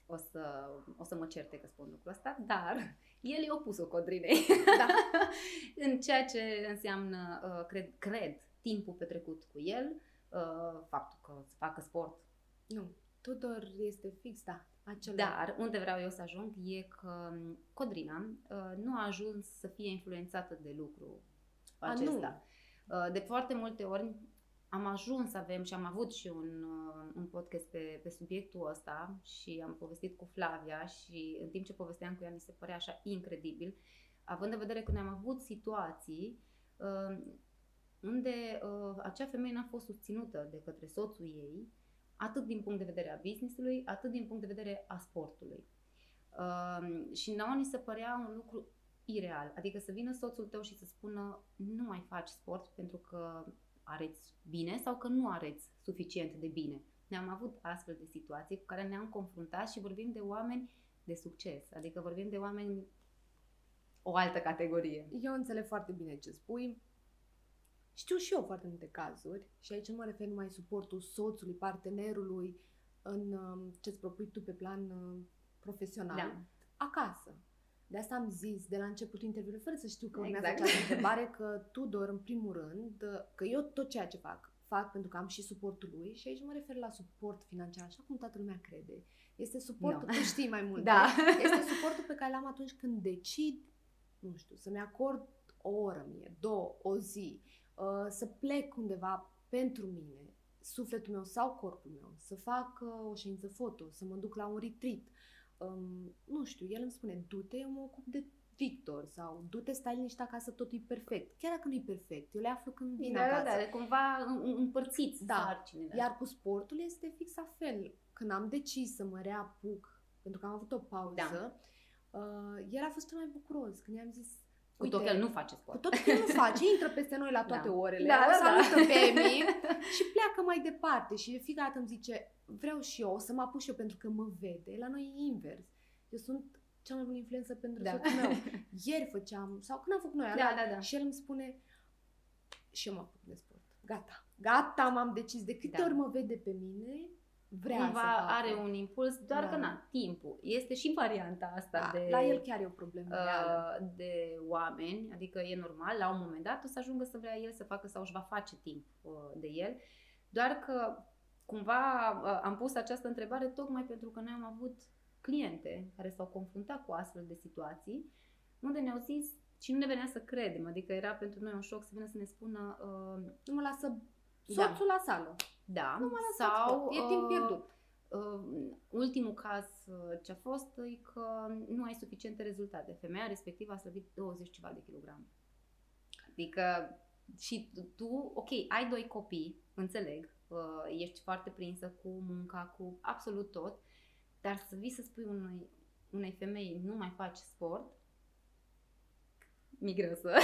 o să, o să mă certe că spun lucrul ăsta, dar el e opusul Codrinei. Da. în ceea ce înseamnă, uh, cred, cred, timpul petrecut cu el, uh, faptul că să facă sport. Nu, Tudor este fix, da, acela. Dar unde vreau eu să ajung e că um, Codrina uh, nu a ajuns să fie influențată de lucru A, acesta. Uh, De foarte multe ori am ajuns să avem și am avut și un, uh, un podcast pe, pe subiectul ăsta și am povestit cu Flavia și în timp ce povesteam cu ea mi se părea așa incredibil, având în vedere că ne-am avut situații uh, unde uh, acea femeie n-a fost susținută de către soțul ei, atât din punct de vedere a business-ului, atât din punct de vedere a sportului. Uh, și nouă ni se părea un lucru ireal. Adică să vină soțul tău și să spună nu mai faci sport pentru că areți bine sau că nu areți suficient de bine. Ne-am avut astfel de situații cu care ne-am confruntat și vorbim de oameni de succes. Adică vorbim de oameni o altă categorie. Eu înțeleg foarte bine ce spui. Știu și eu foarte multe cazuri și aici nu mă refer numai suportul soțului, partenerului în um, ce-ți propui tu pe plan uh, profesional. Da. Acasă. De asta am zis de la începutul interviului, fără să știu că urmează Exact. această întrebare, că Tudor, în primul rând, uh, că eu tot ceea ce fac, fac pentru că am și suportul lui și aici mă refer la suport financiar, așa cum toată lumea crede. Este suportul, Nu. tu știi mai mult. Da. Este suportul pe care l-am atunci când decid, nu știu, să-mi acord o oră mie, două, o zi, uh, să plec undeva pentru mine, sufletul meu sau corpul meu, să fac uh, o ședință foto, să mă duc la un retreat. Um, nu știu, el îmi spune, du-te, eu mă ocup de Victor sau du-te, stai liniște acasă, totul e perfect. Chiar dacă nu e perfect, eu le aflu când vin da, acasă. da, da, cumva în- împărțiți Da. sarcinile. Iar cu sportul este fix la fel. Când am decis să mă reapuc, pentru că am avut o pauză, Da. uh, el a fost cel mai bucuros când i-am zis cu tot că el nu face cu sport. tot că el nu face, intră peste noi la toate Da. orele, Da, o da, da. salută pe Emi și pleacă mai departe. Și de fiecare dată îmi zice, vreau și eu, o să mă apuc și eu pentru că mă vede. La noi e invers. Eu sunt cea mai bună influență pentru Da. soțul meu. Ieri făceam, sau când am făcut noi, Da, ala, da, da. și el îmi spune, și eu mă apuc de sport. Gata. Gata, m-am decis. De câte Da. ori mă vede pe mine, vrea să Cumva facă. are un impuls, doar Da. că na, timpul. Este și varianta asta da, de... La el chiar e o problemă reală. uh, de oameni, adică e normal, la un moment dat o să ajungă să vrea el să facă sau își va face timp uh, de el, doar că cumva uh, am pus această întrebare tocmai pentru că noi am avut cliente care s-au confruntat cu astfel de situații, unde ne-au zis și nu ne venea să credem, adică era pentru noi un șoc să vină să ne spună uh, Nu mă lasă Da. soțul la sală. Da, Nu mă lăsați sau sport. E timp uh, pierdut. Uh, ultimul caz uh, ce a fost e că nu ai suficiente rezultate. Femeia respectivă a slăbit 20 ceva de kilograme. Adică și tu, ok, ai doi copii, înțeleg, uh, ești foarte prinsă cu munca, cu absolut tot, dar să vii să spui unui, unei femei nu mai faci sport, mi greu să...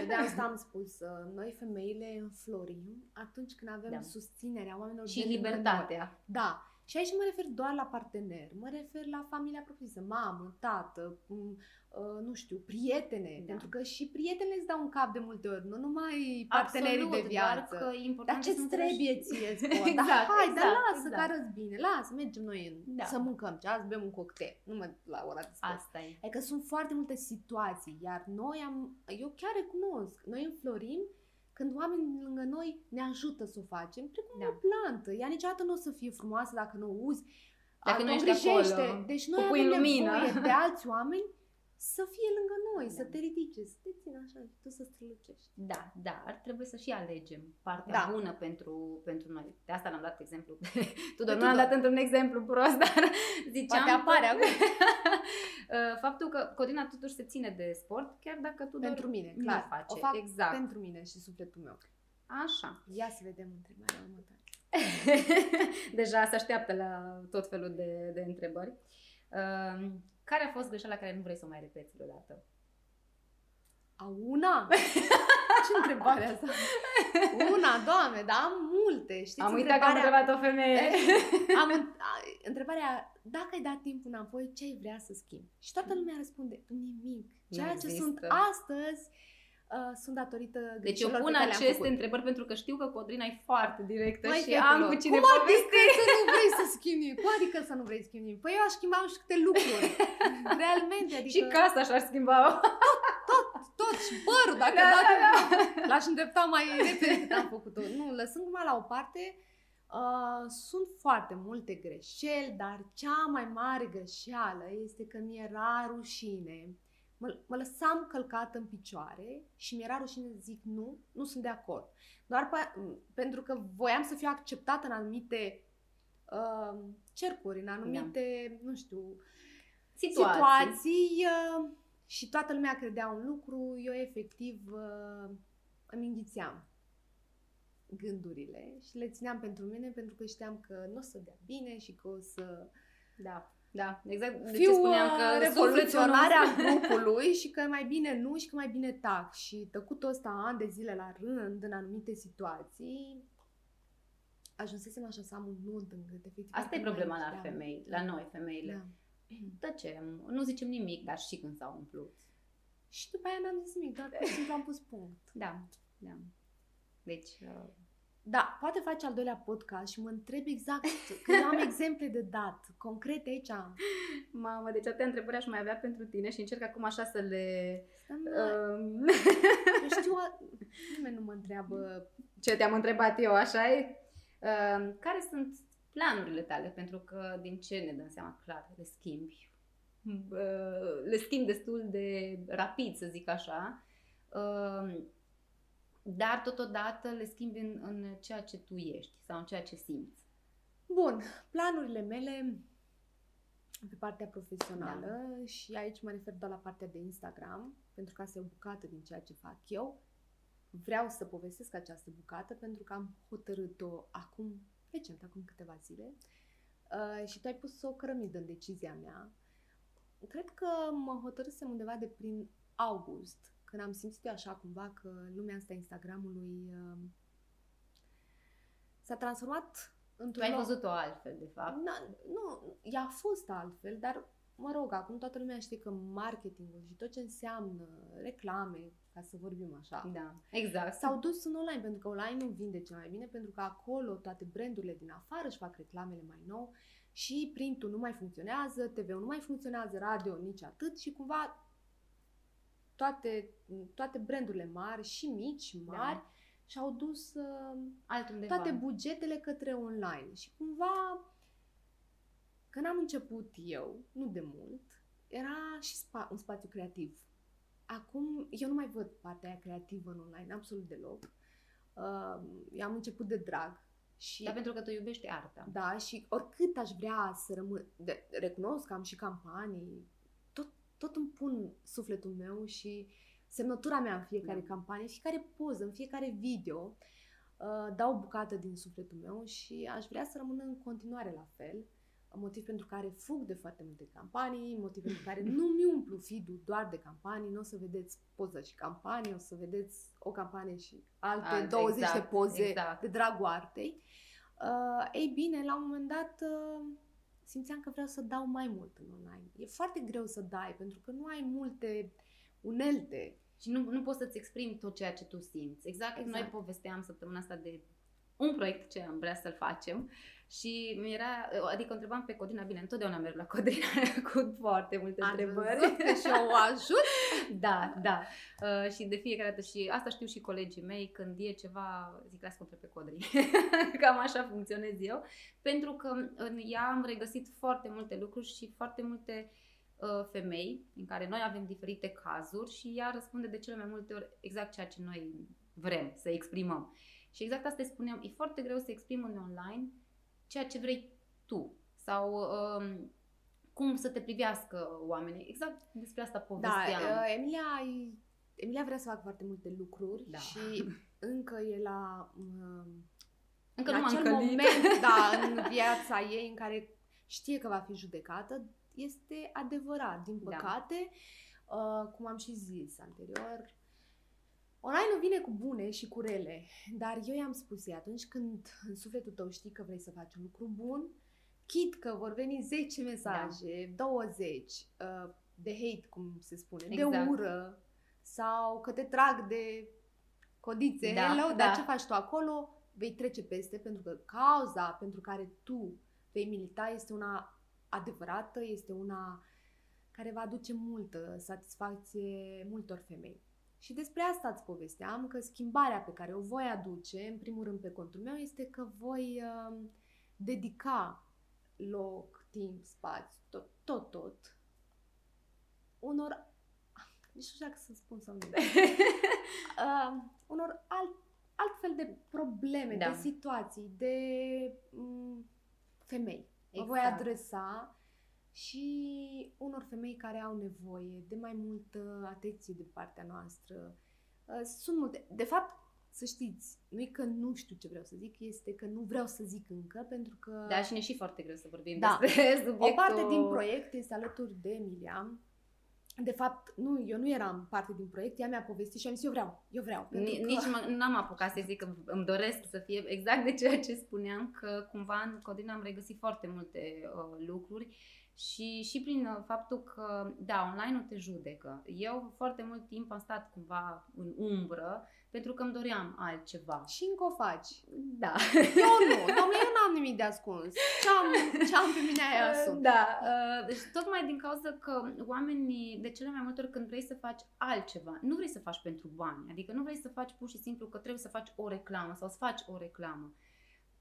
Eu de asta am spus, uh, noi femeile înflorim atunci când avem Da. susținerea oamenilor și de lângă noi. libertatea. Da, Și aici nu mă refer doar la partener, mă refer la familia propriu mamă, tată, m- uh, nu știu, prietene, Da. pentru că și prietenele îți dau un cap de multe ori, nu numai partenerii Absolut, de viață. Doar că e important Dar să ce nu trebuie ție sport? Exact, dar hai, dar exact, lasă exact. că arăți bine, lasă, mergem noi în, Da. să mâncăm cea, să bem un cocktail, nu mă la ora de sport. Asta e. Adică sunt foarte multe situații, iar noi am, eu chiar recunosc, noi înflorim când oamenii lângă noi ne ajută să o facem, precum Da. o plantă. Ea niciodată nu o să fie frumoasă dacă nu o uzi, Dacă nu o ești îngrijește. acolo, Deci o noi pui avem în lumină. nevoie de alți oameni să fie lângă noi, Da. să te ridice, să te țină așa și tu să strălucești. Da, dar trebuie să și alegem partea Da. bună pentru, pentru noi. De asta l-am dat exemplu. Tu Pe nu l-am Tudor. dat într-un exemplu prost, dar ziceam Poate apare că- acum. Uh, Faptul că Codina totuși se ține de sport, chiar dacă tu Pentru mine, nu clar. face. O fac exact. pentru mine și sufletul meu. Așa. Ia să vedem întrebarea următoare. Deja se așteaptă la tot felul de, de întrebări. Uh, care a fost greșeala care nu vrei să o mai repeți vreodată? A una? Ce întrebare asta? Una, doamne, dar am multe. Știți am uitat că am întrebarea- întrebat o femeie. am în- a- întrebarea, dacă ai dat timpul înapoi, ce ai vrea să schimbi? Și toată lumea răspunde, nimic. Nu Ceea ce există. sunt astăzi uh, sunt datorită Deci eu greșelilor pun pe care le-am aceste făcut. întrebări pentru că știu că Codrina e foarte directă Măi, și fetelor, am cu cine cum adică povesti. să nu vrei să schimbi nimic? Cum adică să nu vrei să schimbi nimic? Păi eu aș schimba și câte lucruri. Realmente, adică Și casa și-ar schimba tot și părul, dacă Da, da, da, da. l-aș îndrepta mai repede decât am făcut-o. Nu, lăsând numai la o parte, uh, sunt foarte multe greșeli, dar cea mai mare greșeală este că mi-era rușine. Mă, mă lăsam călcată în picioare și mi-era rușine să zic nu, nu sunt de acord. Doar pe, pentru că voiam să fiu acceptată în anumite uh, cercuri, în anumite, nu știu, Situații. situații uh, și toată lumea credea un lucru, eu efectiv uh, îmi înghițeam gândurile și le țineam pentru mine pentru că știam că nu o să dea bine și că o să Da, da, exact. De ce fiu spuneam uh, că revoluționarea sufletul grupului și că mai bine nu și că mai bine tac și tăcutul ăsta ani de zile la rând în anumite situații ajunsesem așa să am un nod în gât, efectiv. Asta e parcă nu problema mai la puteam. femei, la noi femeile. Da. Tăcem, nu zicem nimic, dar și când s-au umplut. Și după aia n-am zis nimic, doar pur și simplu am pus punct. Da, da. Deci, uh, Da, poate face al doilea podcast și mă întreb exact, că eu am exemple de dat, concrete aici. mamă, deci atâtea întrebări aș mai avea pentru tine și încerc acum așa să le... Dar nu, Um, eu știu, a- nimeni nu mă întreabă. ce te-am întrebat eu, așa e? Uh, care sunt planurile tale? Pentru că din ce ne dăm seama clar, le schimbi. Uh, le schimbi destul de rapid, să zic așa. Uh, dar totodată le schimbi în, în ceea ce tu ești sau în ceea ce simți. Bun, planurile mele pe partea profesională da. și aici mă refer doar la partea de Instagram, pentru că asta e o bucată din ceea ce fac eu. Vreau să povestesc această bucată pentru că am hotărât-o acum, recent, acum câteva zile uh, și tu ai pus o cărămidă în decizia mea. Cred că mă hotărâsem undeva de prin august, când am simțit eu așa cumva că lumea asta Instagramului uh, s-a transformat Tu într-un ai loc- văzut-o altfel, de fapt. Na, nu, ea a fost altfel, dar mă rog, acum toată lumea știe că marketingul și tot ce înseamnă reclame, ca să vorbim așa, Da, exact. s-au dus în online, pentru că online nu vinde cel mai bine, pentru că acolo toate brandurile din afară își fac reclamele mai nou și printul nu mai funcționează, TV-ul nu mai funcționează, radio nici atât și cumva toate, toate brandurile mari și mici, mari, Da. și-au dus uh, Altundeva. toate bugetele către online. Și cumva, când am început eu, nu de mult, era și spa- un spațiu creativ. Acum, eu nu mai văd partea aia creativă în online, absolut deloc. Uh, eu am început de drag. Și, Dar pentru că tu iubești arta. da, și oricât aș vrea să rămân, de, recunosc că am și campanii, tot, tot îmi pun sufletul meu și semnătura mea în fiecare Da. campanie, fiecare poză, în fiecare video, uh, dau o bucată din sufletul meu și aș vrea să rămână în continuare la fel. Motiv pentru care fug de foarte multe campanii, motiv pentru care nu mi umplu feed doar de campanii, nu o să vedeți poză și campanii, o să vedeți o campanie și alte Alte, 20 de exact, poze exact. de dragul artei. Uh, ei bine, la un moment dat uh, simțeam că vreau să dau mai mult în online. E foarte greu să dai, pentru că nu ai multe unelte. Și nu, nu poți să-ți exprimi tot ceea ce tu simți. Exact, exact. noi povesteam săptămâna asta de un proiect ce am vrea să-l facem și mi era, adică întrebam pe Codina, bine, întotdeauna merg la Codina cu foarte multe Am întrebări. văzut că și o ajut. Da, da. Uh, și de fiecare dată și asta știu și colegii mei, când e ceva, zic, las contra pe Codri. Cam așa funcționez eu. Pentru că în ea am regăsit foarte multe lucruri și foarte multe uh, femei în care noi avem diferite cazuri și ea răspunde de cele mai multe ori exact ceea ce noi vrem să exprimăm. Și exact asta îi spuneam, e foarte greu să exprim în online ceea ce vrei tu sau um, cum să te privească oamenii. Exact despre asta povesteam. Da, uh, Emilia, Emilia vrea să facă foarte multe lucruri Da. și încă e la, um, Încă la nu m-am acel încălit. moment da, în viața ei în care știe că va fi judecată. Este adevărat, din Da. păcate, uh, cum am și zis anterior, Online-ul vine cu bune și cu rele, dar eu i-am spus ei, atunci când în sufletul tău știi că vrei să faci un lucru bun, chit că vor veni 10 mesaje, 20 uh, de hate, cum se spune, de Exact. ură, sau că te trag de codițe, Da, hello, da. dar ce faci tu acolo? Vei trece peste, pentru că cauza pentru care tu vei milita este una adevărată, este una care va aduce multă satisfacție multor femei. Și despre asta îți povesteam, că schimbarea pe care o voi aduce, în primul rând pe contul meu, este că voi uh, dedica loc, timp, spațiu, tot, tot, tot, unor, nici nu știu dacă să spun sau nu, uh, unor alt, altfel de probleme, Da. de situații, de um, femei. Mă voi Exact. adresa și unor femei care au nevoie de mai multă atenție de partea noastră. Uh, Sunt multe. De fapt, să știți, nu e că nu știu ce vreau să zic, este că nu vreau să zic încă, pentru că Da, și ne și foarte greu să vorbim Da. despre subiectul. o parte din proiect este alături de Emilia. De fapt, nu, eu nu eram parte din proiect, ea mi-a povestit și am zis, eu vreau, eu vreau. pentru Ni- că- Nici mă, n-am apucat să zic că îmi doresc să fie exact de ceea ce spuneam, că cumva în Codina am regăsit foarte multe uh, lucruri și și prin uh, faptul că, da, online nu te judecă. Eu foarte mult timp am stat cumva în umbră pentru că îmi doream altceva. Și încă o faci. Da. Eu nu, domnule, eu n-am nimic de ascuns. Ce am, ce am pe mine aia sunt. Da, uh, deci tocmai din cauza că oamenii, de cele mai multe ori când vrei să faci altceva, nu vrei să faci pentru bani, adică nu vrei să faci pur și simplu că trebuie să faci o reclamă sau să faci o reclamă.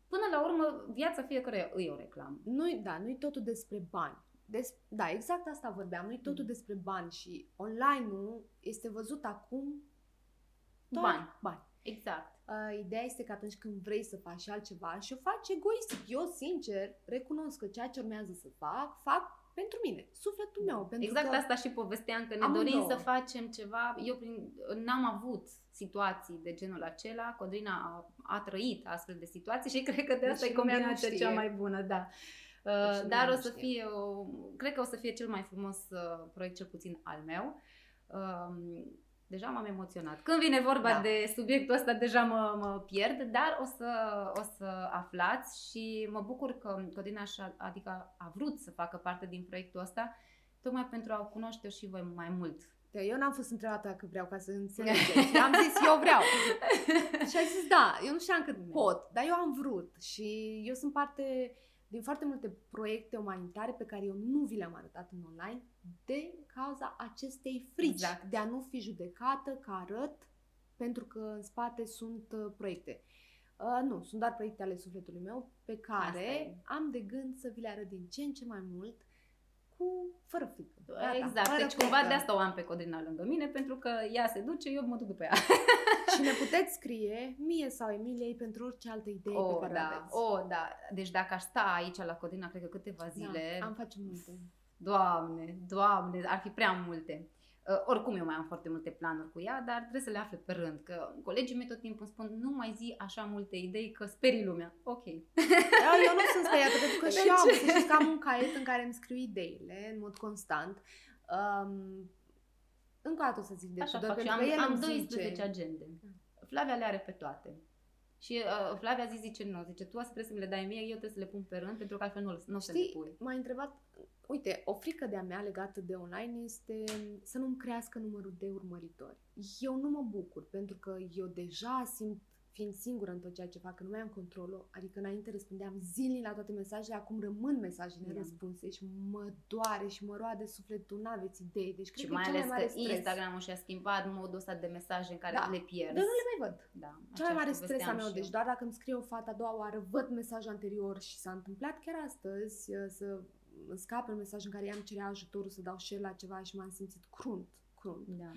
Până la urmă, viața fiecare e o reclamă. Nu-i, da, nu-i totul despre bani. Des, da, exact asta vorbeam. Nu-i totul Mm. despre bani și online-ul este văzut acum doar Bani. bani. Exact. Uh, ideea este că atunci când vrei să faci și altceva și o faci egoistic. Eu, sincer, recunosc că ceea ce urmează să fac, fac pentru mine, sufletul meu. Pentru exact că asta și povesteam, că ne Amândouă. dorim să facem ceva. Eu prin, n-am avut situații de genul acela. Codrina a, a trăit astfel de situații și cred că de asta Deci e lumea nu combinația știe. cea mai bună, da. Deci Uh, lumea dar nu o să știe. fie, o, cred că o să fie cel mai frumos uh, proiect, cel puțin al meu. Um, deja m-am emoționat. Când vine vorba Da. de subiectul ăsta, deja mă, mă pierd, dar o să, o să aflați și mă bucur că Codina așa, adică a vrut să facă parte din proiectul ăsta, tocmai pentru a o cunoaște și voi mai mult. Da, eu n-am fost întrebată dacă vreau ca să înțelegeți. Eu am zis, eu vreau. și a zis, da, eu nu știam cât Da. pot, dar eu am vrut. Și eu sunt parte din foarte multe proiecte umanitare pe care eu nu vi le-am arătat în online de cauza acestei frici Exact. de a nu fi judecată că arăt pentru că în spate sunt uh, proiecte. Uh, nu, sunt doar proiecte ale sufletului meu pe Asta care e. am de gând să vi le arăt din ce în ce mai mult cu fără frică. Gata, exact, fără deci cumva frică. de asta o am pe Codrina lângă mine, pentru că ea se duce, eu mă duc după ea. Și ne puteți scrie mie sau Emiliei pentru orice altă idee Oh, pe care o da, aveți. oh, da. Deci dacă aș sta aici la Codrina, cred că câteva zile, Da, am face multe. Doamne, doamne, ar fi prea multe. Uh, oricum eu mai am foarte multe planuri cu ea, dar trebuie să le afle pe rând, că colegii mei tot timpul îmi spun nu mai zi așa multe idei că sperii lumea. Ok. Da, eu nu sunt speriată, pentru că De și eu am, ce? să știți că am un caiet în care îmi scriu ideile în mod constant. Um, încă o dată o să zic de Așa ce, fac și pentru am, că el am îmi 12 zice, agende. Flavia le are pe toate. Și uh, Flavia zi zice nu, zice tu asta trebuie să mi le dai mie, eu trebuie să le pun pe rând pentru că altfel nu, nu o să le Știi, pui. m-a întrebat, uite, o frică de-a mea legată de online este să nu-mi crească numărul de urmăritori. Eu nu mă bucur, pentru că eu deja simt, fiind singură în tot ceea ce fac, că nu mai am controlul, adică înainte răspundeam zilnic la toate mesajele, acum rămân mesajele Da. răspunse și mă doare și mă roade sufletul, n-aveți idei. Deci cred Și că mai e cel mai ales mare că stres. Instagramul și-a schimbat modul ăsta de mesaje în care Da. le pierzi. Dar nu le mai văd. Da, Cea mai mare aceeași stres a povesteam meu, și deci eu. doar dacă îmi scrie o fată a doua oară, văd mesajul anterior și s-a întâmplat chiar astăzi uh, să îmi scape un mesaj în care i-am cerea ajutorul să dau share la ceva și m-am simțit crunt, crunt. Da.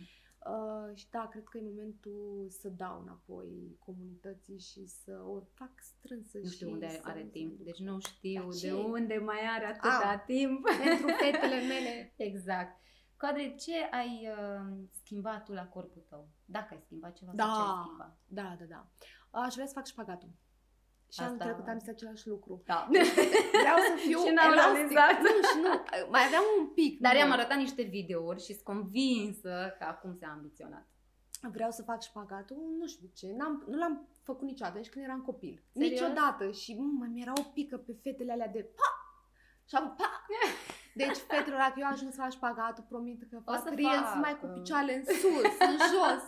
Uh, și da, cred că e momentul să dau înapoi comunității și să o fac strânsă Nu știu și unde să- are să timp, duc. deci nu știu Dar de ce? unde mai are atâta Am. timp. Pentru fetele mele, Exact. Codre, ce ai uh, schimbat tu la corpul tău? Dacă ai schimbat ceva Da. sau ce ai schimbat? da, da, da. Aș vrea să fac șpagatul. Și anul Asta- trecut am zis același lucru. Da. Vreau să fiu Și n-am elastic. realizat. Nu, și nu, mai aveam un pic. Dar nu. i-am arătat niște videouri și sunt convinsă că acum s-a ambiționat. vreau să fac șpagatul, nu știu de ce, N-am, nu l-am făcut niciodată, nici când eram copil. Serios? Niciodată și mă, mi-era o pică pe fetele alea de pa! Și am pa! Deci, fetelor, dacă eu ajung să fac șpagatul, promit că O să fac reels fac. mai cu picioarele în sus, în jos.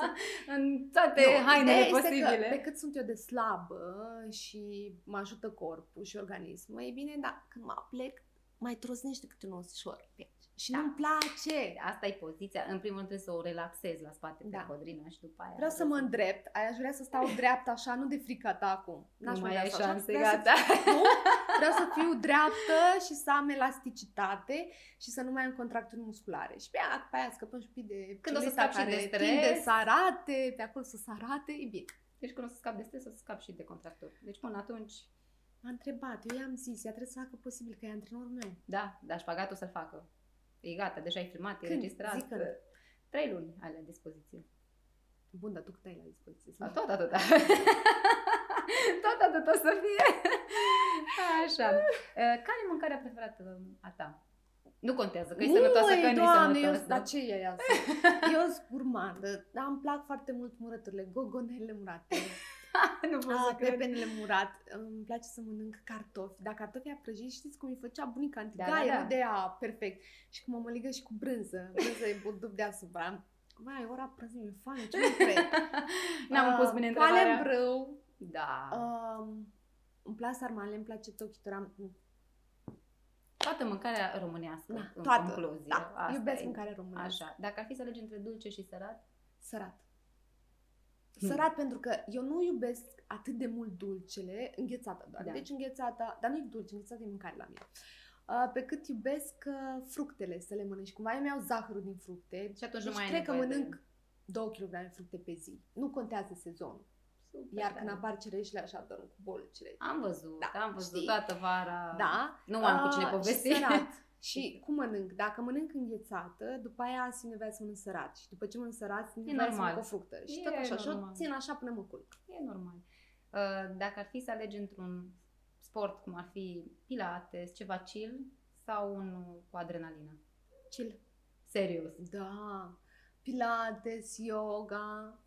În toate Nu, hainele ideea este posibile. Că, pe cât sunt eu de slabă și mă ajută corpul și organismul, e bine, dar când mă plec, mai trosnește câte un osișor pe aici. Și Da. nu-mi place. Asta e poziția. În primul rând trebuie să o relaxezi la spate pe Da. codrina și după aia... Vreau să mă îndrept, aș vrea să stau dreaptă așa, nu de frica ta acum. Nu N-aș mai vrea ai să așa. șanse, Vreau să gata. Nu? Vreau să fiu dreaptă și să am elasticitate și să nu mai am contracturi musculare. Și pe aia, pe aia scăpăm și un pic de Când o să celita scapi și de care stres. tinde să arate, pe acolo să se arate, e bine. Deci când o să scapi de stres, o să scapi și de contracturi. Deci până atunci, M-a întrebat, eu i-am zis, ea trebuie să facă posibil, că e antrenorul meu. da, dar șpagatul să-l facă. E gata, deja ai filmat, e Când? înregistrat. Zi când. Trei luni ai la dispoziție. Bun, dar tu cât ai la dispoziție? Sau tot atâta. tot atât o să fie. Așa. Uh, Care e mâncarea preferată a ta? Nu contează, că e sănătoasă, că nu e doamne, eu, sănătoasă. dar ce e asta? Eu sunt gurmandă, dar îmi plac foarte mult murăturile, gogonele murate, nu pot să Ah, cred. pepenele murat. Îmi place să mănânc cartofi. Dar cartofii prăjiți, știți cum îi făcea bunica Da, antigaie, da, da. nu de ea, perfect. Și cum mă ligă și cu brânză. Brânză e budub deasupra. Vai, ora prânzii, mi-e foame, ce nu cred. N-am Ah, pus bine Poale în întrebarea. brâu. Da. Um, îmi plac sarmale, îmi place tochitura. Toată mâncarea românească, Da, în toată. concluzie. Da, Asta iubesc e. mâncarea românească. Așa. Dacă ar fi să alegi între dulce și sărat? Sărat. Hmm. Sărat pentru că eu nu iubesc atât de mult dulcele, înghețată doar. Da. Deci înghețata, dar nu e dulce, înghețată e mâncare la mine. Uh, pe cât iubesc uh, fructele să le mănânc și cumva eu mi-au zahărul din fructe. Și atunci deci nu mai ai cred că nevoie de- mănânc 2 kg fructe pe zi. Nu contează sezonul. Super, Iar da. când apar cereșile așa dorm cu bolcile. Am văzut, Da, am văzut știi? toată vara. Da. Nu am cu cine Ah, povesti. Și sărat. și cum mănânc? Dacă mănânc înghețată, după aia simt nevoia să mănânc sărat. Și după ce mănânc sărat, simt E nevoia să normal. mănânc o fructă. Și E tot așa. Și o normal. țin așa până mă culc. E normal. Uh, Dacă ar fi să alegi într-un sport cum ar fi pilates, ceva chill sau unul cu adrenalină? Chill. Serios. Da. Pilates, yoga.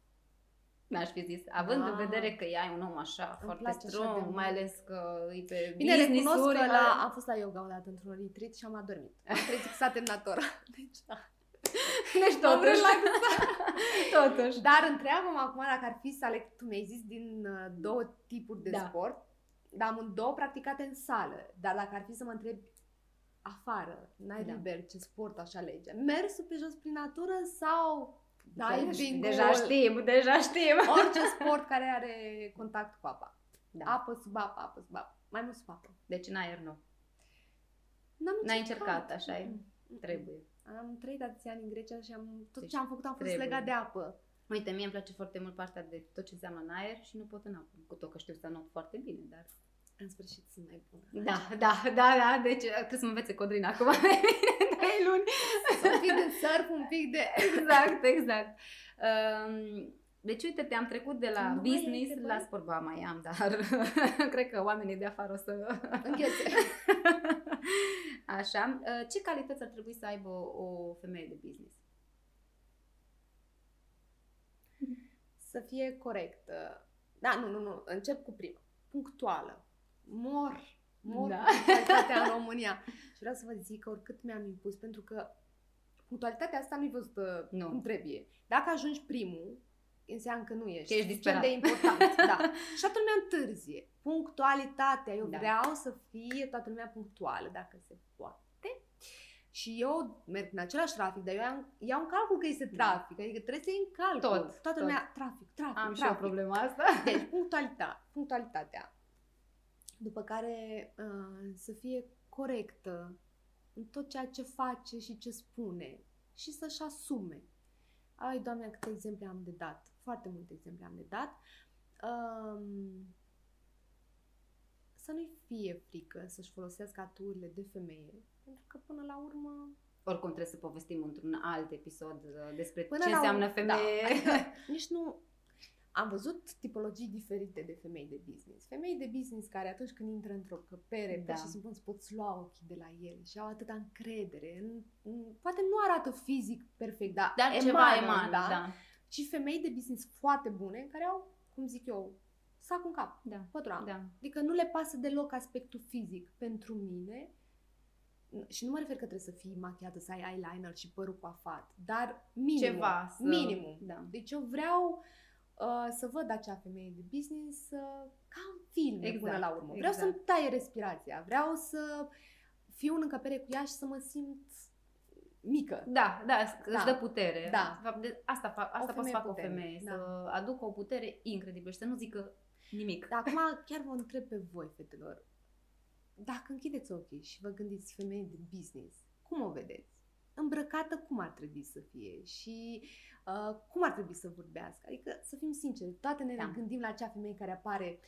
Mi-aș fi zis, având Da. în vedere că ai un om așa Îmi foarte place așa de strong, mult. mai ales că e pe Bine, recunosc business-uri, că la, la... am fost la yoga odată într-un retreat și am adormit. Am trezit că s-a terminat ora. Deci, da. Deci Am totuși, relaxat. totuși. Dar întreabă-mă acum dacă ar fi să aleg, tu mi-ai zis, din uh, două tipuri de Da. sport, dar am două practicate în sală. Dar dacă ar fi să mă întreb afară, n-ai Da. liber, ce sport aș alege? Mersul pe jos prin natură sau diving Deja știm, deja știm. Orice sport care are contact cu apa. Da. Apă sub apă, apă sub apă. Mai mult sub apă. Deci în aer nu. N-am N-ai încercat, așa e? Mm-mm. Trebuie. Am trăit atâția ani în Grecia și am, tot Deci ce am făcut am fost trebuie. legat de apă. Uite, mie îmi place foarte mult partea de tot ce înseamnă în aer și nu pot în apă. Cu tot că știu să not foarte bine, dar... În sfârșit sunt mai bună. Da, da, da, da, deci uh, trebuie să mă învețe Codrina acum trei luni. un pic de surf, un pic de... Exact, exact. Um, deci uite, te-am trecut de la Nu mai ai business întrebări? la sport. Ba, mai am, dar cred că oamenii de afară o să... Înghețe. Așa. Uh, Ce calități ar trebui să aibă o femeie de business? Să fie corectă. Da, nu, nu, nu. Încep cu prima. Punctuală. Mor. Mor Da. da. punctualitatea în România. Și vreau să vă zic că oricât mi-am impus, pentru că punctualitatea asta nu-i văzută Nu. cum trebuie. Dacă ajungi primul, înseamnă că nu ești. Că ești suficient disperat. de important. da. Și toată lumea întârzie. Punctualitatea. Eu Da. vreau să fie toată lumea punctuală, dacă se poate. Și eu merg în același trafic, dar eu iau, iau în calcul că este Da. trafic. Adică trebuie să iei în calcul. Tot, Toată tot. lumea, trafic, trafic, Am și trafic. o problemă asta. Deci, punctualitatea. punctualitatea. După care uh, să fie corectă în tot ceea ce face și ce spune și să-și asume. Ai, Doamne, câte exemple am de dat. Foarte multe exemple am de dat. Um, să nu-i fie frică să-și folosească aturile de femeie, pentru că până la urmă Oricum trebuie să povestim într-un alt episod uh, despre Până ce la înseamnă un- femeie. Da, adică nici nu... Am văzut tipologii diferite de femei de business. Femei de business care atunci când intră într-o căpere, Da. da. și simplu îți poți lua ochii de la ele și au atâta încredere. În, în, poate nu arată fizic perfect, dar, Dar ceva emană, da. da. Și femei de business foarte bune care au, cum zic eu, sac în cap, Da. pătura. da. Adică nu le pasă deloc aspectul fizic pentru mine. Și nu mă refer că trebuie să fii machiată, să ai eyeliner și părul coafat, dar minimum. Ceva. Să... Minimum. Da. Deci eu vreau uh, să văd acea femeie de business uh, ca în filme Exact, până la urmă. Vreau exact. să-mi taie respirația. Vreau să fiu în încăpere cu ea și să mă simt mică. Da, da, îți Da. dă putere. Da. De fapt, de, asta, fa- asta poți femeie să facă o puternică, femeie, da. să aducă o putere incredibilă și să nu zică nimic. Dar acum chiar vă întreb pe voi, fetelor, dacă închideți ochii și vă gândiți femeie de business, cum o vedeți? Îmbrăcată cum ar trebui să fie și uh, cum ar trebui să vorbească? Adică, să fim sinceri, toate ne Da. gândim la acea femeie care apare,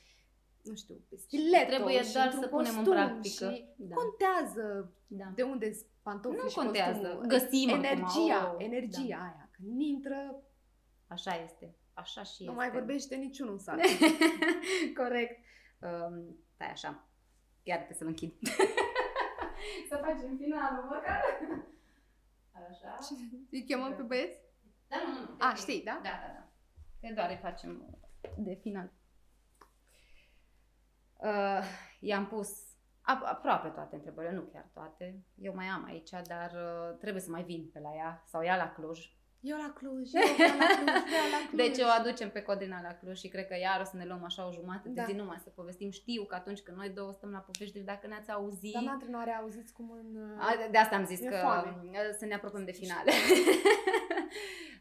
nu știu, pe stiletto Trebuie și doar într-un să punem în costum practică. Și Da. contează Da. de unde sunt pantofii Nu și contează. costumul. Găsim acum, energia, oh, energia aia. Când intră, Așa este. Așa și nu este. mai vorbește niciunul în sală. Corect. Um, stai așa. Iar trebuie să-l închid. să facem finalul măcar. Așa. Îi chemăm pe băieți? Da, nu, nu. A, ok. știi, da? Da, da, da. Că doar îi facem de final. Uh, i-am pus ap- aproape toate întrebările, nu chiar toate. Eu mai am aici, dar uh, trebuie să mai vin pe la ea sau ea la Cluj. Eu la Cluj, eu vreau la Cluj, vreau la Cluj. Deci o aducem pe Codina la Cluj și cred că iar o să ne luăm așa o jumătate de Da. zi numai să povestim. Știu că atunci când noi două stăm la povești, deci dacă ne-ați auzit... Doamna antrenoare, auziți cum în... A, de- de asta am zis Mi-e că foame. uh, să ne apropiem de finale.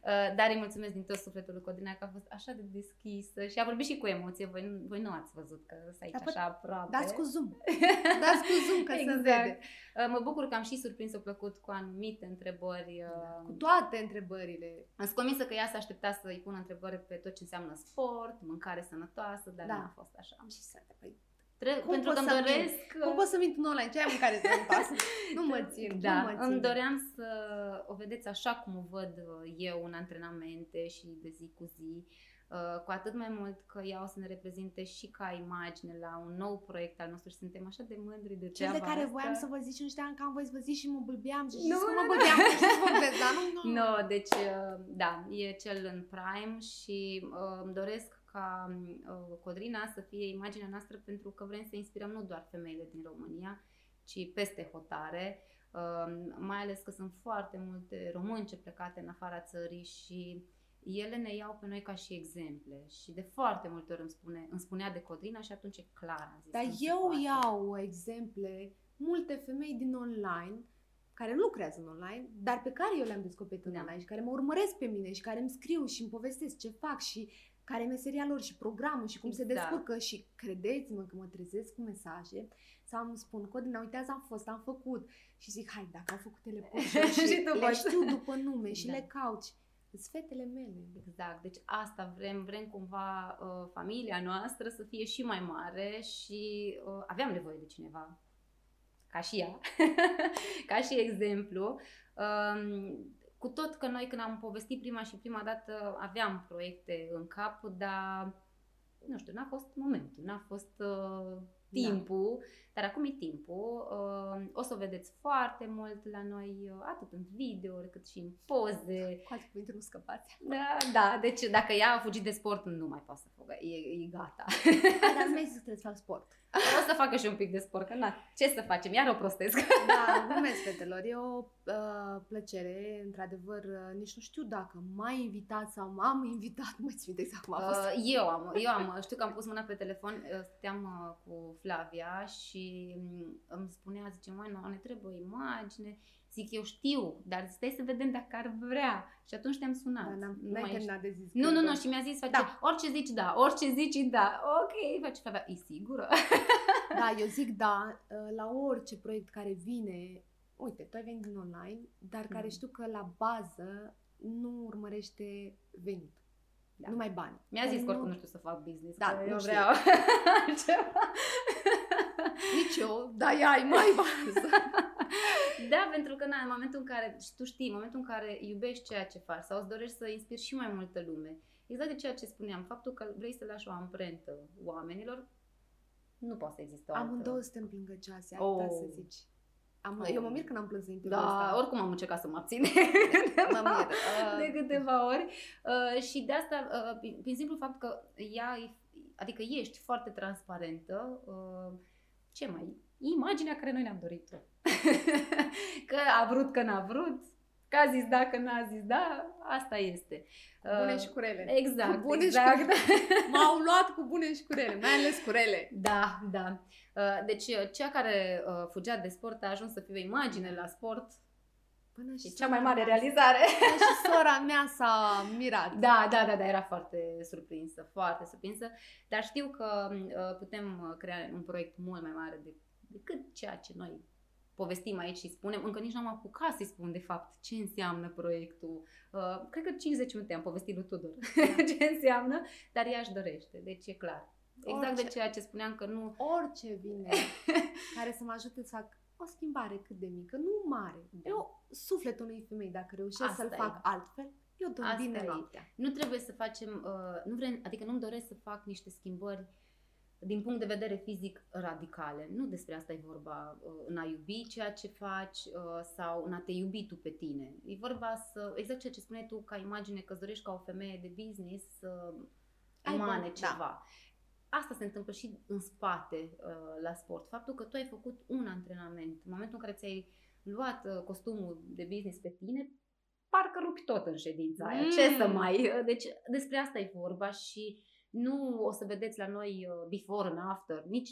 Uh, Dar îi mulțumesc din tot sufletul lui Codina că a fost așa de deschisă și a vorbit și cu emoție. Voi, nu- voi nu ați văzut că sunt aici Da, păi, așa aproape. Dați cu zoom. Dați cu zoom, că se Exact. vede. Uh, Mă bucur că am și surprins-o plăcut cu anumite întrebări. uh, Cu toate întrebările. Am sunt convinsă că ea s-a aștepta să-i pună întrebări pe tot ce înseamnă sport, mâncare sănătoasă, dar Da. nu a fost așa. Am și să păi, Tre- Cum pentru că poți îmi să doresc... Cum pot să mint în online? Ce ai mâncare sănătoasă? nu mă țin, Da, nu mă țin. îmi doream să o vedeți așa cum o văd uh, eu în antrenamente și de zi cu zi, uh, cu atât mai mult că ea o să ne reprezinte și ca imagine la un nou proiect al nostru și suntem așa de mândri de Cel de treaba care asta. voiam să vă zic și nu știam că am voie să vă zic și mă bâlbeam. Și Nu, știți cum nu, mă nu. bâlbeam, nu știu să vorbesc, dar nu, nu. No, deci, uh, da, e cel în prime și uh, îmi doresc ca uh, Codrina să fie imaginea noastră pentru că vrem să inspirăm nu doar femeile din România, ci peste hotare, uh, mai ales că sunt foarte multe românce plecate în afara țării și ele ne iau pe noi ca și exemple și de foarte multe ori îmi, spune, îmi spunea de Codrina și atunci e clar am zis Dar nu se eu poate. iau exemple, multe femei din online, care nu lucrează în online, dar pe care eu le-am descoperit în Da. online și care mă urmăresc pe mine și care îmi scriu și îmi povestesc ce fac și care e meseria lor și programul și cum se Exact. descurcă și credeți-mă că mă trezesc cu mesaje sau îmi spun, Codina, uite azi am fost, am făcut și zic, hai, dacă au făcut teleport și, Și tu le poți. știu după nume și Da. le caut. Sunt fetele mele. Exact, deci asta vrem, vrem cumva uh, familia noastră să fie și mai mare și uh, aveam nevoie de cineva, ca și ea, ca și exemplu. Um, cu tot că noi când am povestit prima și prima dată aveam proiecte în cap, dar nu știu, n-a fost momentul, n-a fost uh, timpul, da. Dar acum e timpul. Uh, o să o vedeți foarte mult la noi, uh, atât în video cât și în poze. Cu alte cuvinte, nu scăpați. Da, da, deci dacă ea a fugit de sport, nu mai poate să fugă, e, e gata. Dar nu mai zis că trebuie să fac sport. O să facă și un pic de sport, că na, ce să facem, iar o prostesc. Da, glumesc, fetelor, e o uh, plăcere, într-adevăr, uh, nici nu știu dacă m-ai invitat sau m-am invitat, nu mai țin exact cum a fost. Uh, eu am, eu am, știu că am pus mâna pe telefon, uh, stăteam uh, cu Flavia și mm, îmi spunea, zice, măi, nu, ne trebuie o imagine. Zic, eu știu, dar stai să vedem dacă ar vrea. Și atunci te-am sunat. Da, n-am, nu mai terminat de zis. Nu, nu, nu, și mi-a zis, face, da. orice zici da, orice zici da. Ok, face Flavia, e sigură? Da, eu zic da, uh, la orice proiect care vine, uite, tu ai venit din online, dar care mm. știu că la bază nu urmărește venit. Da. Nu mai bani. Mi-a zis că oricum nu știu să fac business. Da, eu vreau ceva. Nici eu, dar ai mai bază. da, pentru că na, în momentul în care, și tu știi, în momentul în care iubești ceea ce faci sau îți dorești să inspiri și mai multă lume, exact de ceea ce spuneam, faptul că vrei să lași o amprentă oamenilor, nu poate să existe o altă. Amândouă suntem plângă cease, oh. să zici. Am, oh. Eu mă mir când am plâns în Da, asta. oricum am încercat să mă abțin mă mir. Uh. de câteva ori. Uh, și de asta, uh, prin, prin simplu fapt că ea, adică ești foarte transparentă, uh, ce mai? Imaginea care noi ne-am dorit-o. că a vrut, că n-a vrut, că a zis da, că n-a zis da, asta este. Bune uh, și curele. Exact, cu bune exact. Și cu... M-au luat cu bune și curele, mai ales curele. Da, da. Uh, deci uh, cea care fugea de sport a ajuns să fie o imagine la sport Până și cea mai mare realizare. Până și sora mea s-a mirat. Da, da, da, da, era foarte surprinsă, foarte surprinsă. Dar știu că putem crea un proiect mult mai mare decât ceea ce noi povestim aici și spunem, încă nici n-am apucat să-i spun de fapt ce înseamnă proiectul. Uh, cred că 50 minute am povestit lui Tudor da. ce înseamnă, dar ea își dorește, deci e clar. Exact orice, de ceea ce spuneam că nu... Orice vine care să mă ajute să fac o schimbare cât de mică, nu mare. Da. Eu, sufletul unei femei, dacă reușesc Asta să-l e. fac altfel, eu dorm bine noaptea. Nu trebuie să facem, uh, nu vrem, adică nu-mi doresc să fac niște schimbări uh, din punct de vedere fizic radicale. Nu despre asta e vorba uh, în a iubi ceea ce faci uh, sau în a te iubi tu pe tine. E vorba să, exact ceea ce spuneai tu ca imagine, că îți dorești ca o femeie de business să emane ceva. Da. Asta se întâmplă și în spate uh, la sport. Faptul că tu ai făcut un antrenament, în momentul în care ți-ai luat costumul de business pe tine, parcă rupi tot în ședința aia. Mm. Ce să mai... Deci despre asta e vorba și nu o să vedeți la noi uh, before and after, nici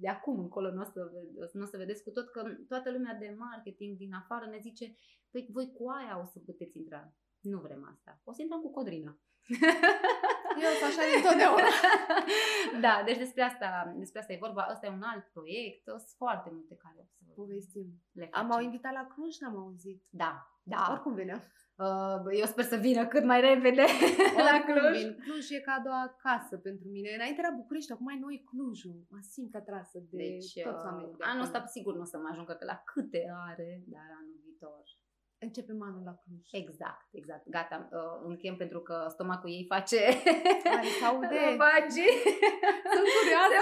de acum încolo nu o să, nu o să vedeți, cu tot că toată lumea de marketing din afară ne zice, păi voi cu aia o să puteți intra. Nu vrem asta. O să intrăm cu Codrina. Eu sunt așa de totdeauna. da, deci despre asta, despre asta e vorba. Ăsta e un alt proiect. Sunt foarte multe care o să povestim. Am au invitat la Cluj, n-am auzit. Da, da. Oricum veneam. Uh, eu sper să vină cât mai repede la Cluj. Vin. Cluj e ca a doua casă pentru mine. Înainte era București, acum e noi Clujul. Mă simt atrasă de deci, toți uh, oamenii. De anul ăsta sigur nu o să mă ajungă că la câte are, dar anul viitor Începem anul la Cluj. Exact, exact. Gata, uh, încheiem pentru că stomacul ei face... Mai saude. Bagi. Sunt curioasă.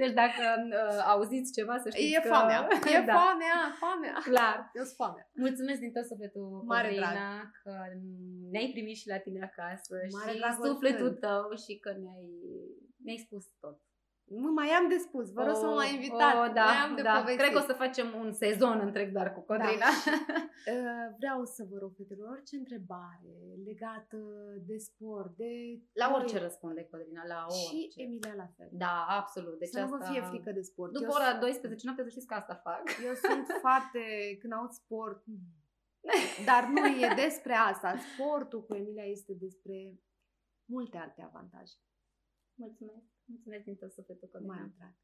deci dacă uh, auziți ceva, să știți e că... foamea. E da. foamea, foamea. Clar. Eu sunt foamea. Mulțumesc din tot sufletul, Mare Codrina, că ne-ai primit și la tine acasă Mare și sufletul tău și că ne-ai, ne-ai spus tot. Nu mai am de spus, vă rog oh, să mă mai invitați. Oh, da, mai am de da. Povestit. Cred că o să facem un sezon întreg doar cu Codrina. Da. uh, vreau să vă rog, fetelor, orice întrebare legată de sport, de... La orice răspunde Codrina, la orice. Și Emilia la fel. Da, absolut. Deci să asta... nu vă fie frică de sport. După Eu ora 12 noapte să știți că asta fac. Eu sunt foarte, când aud sport, dar nu e despre asta. Sportul cu Emilia este despre multe alte avantaje. Mulțumesc. Mulțumesc din tot sufletul, Codina. Mai drag.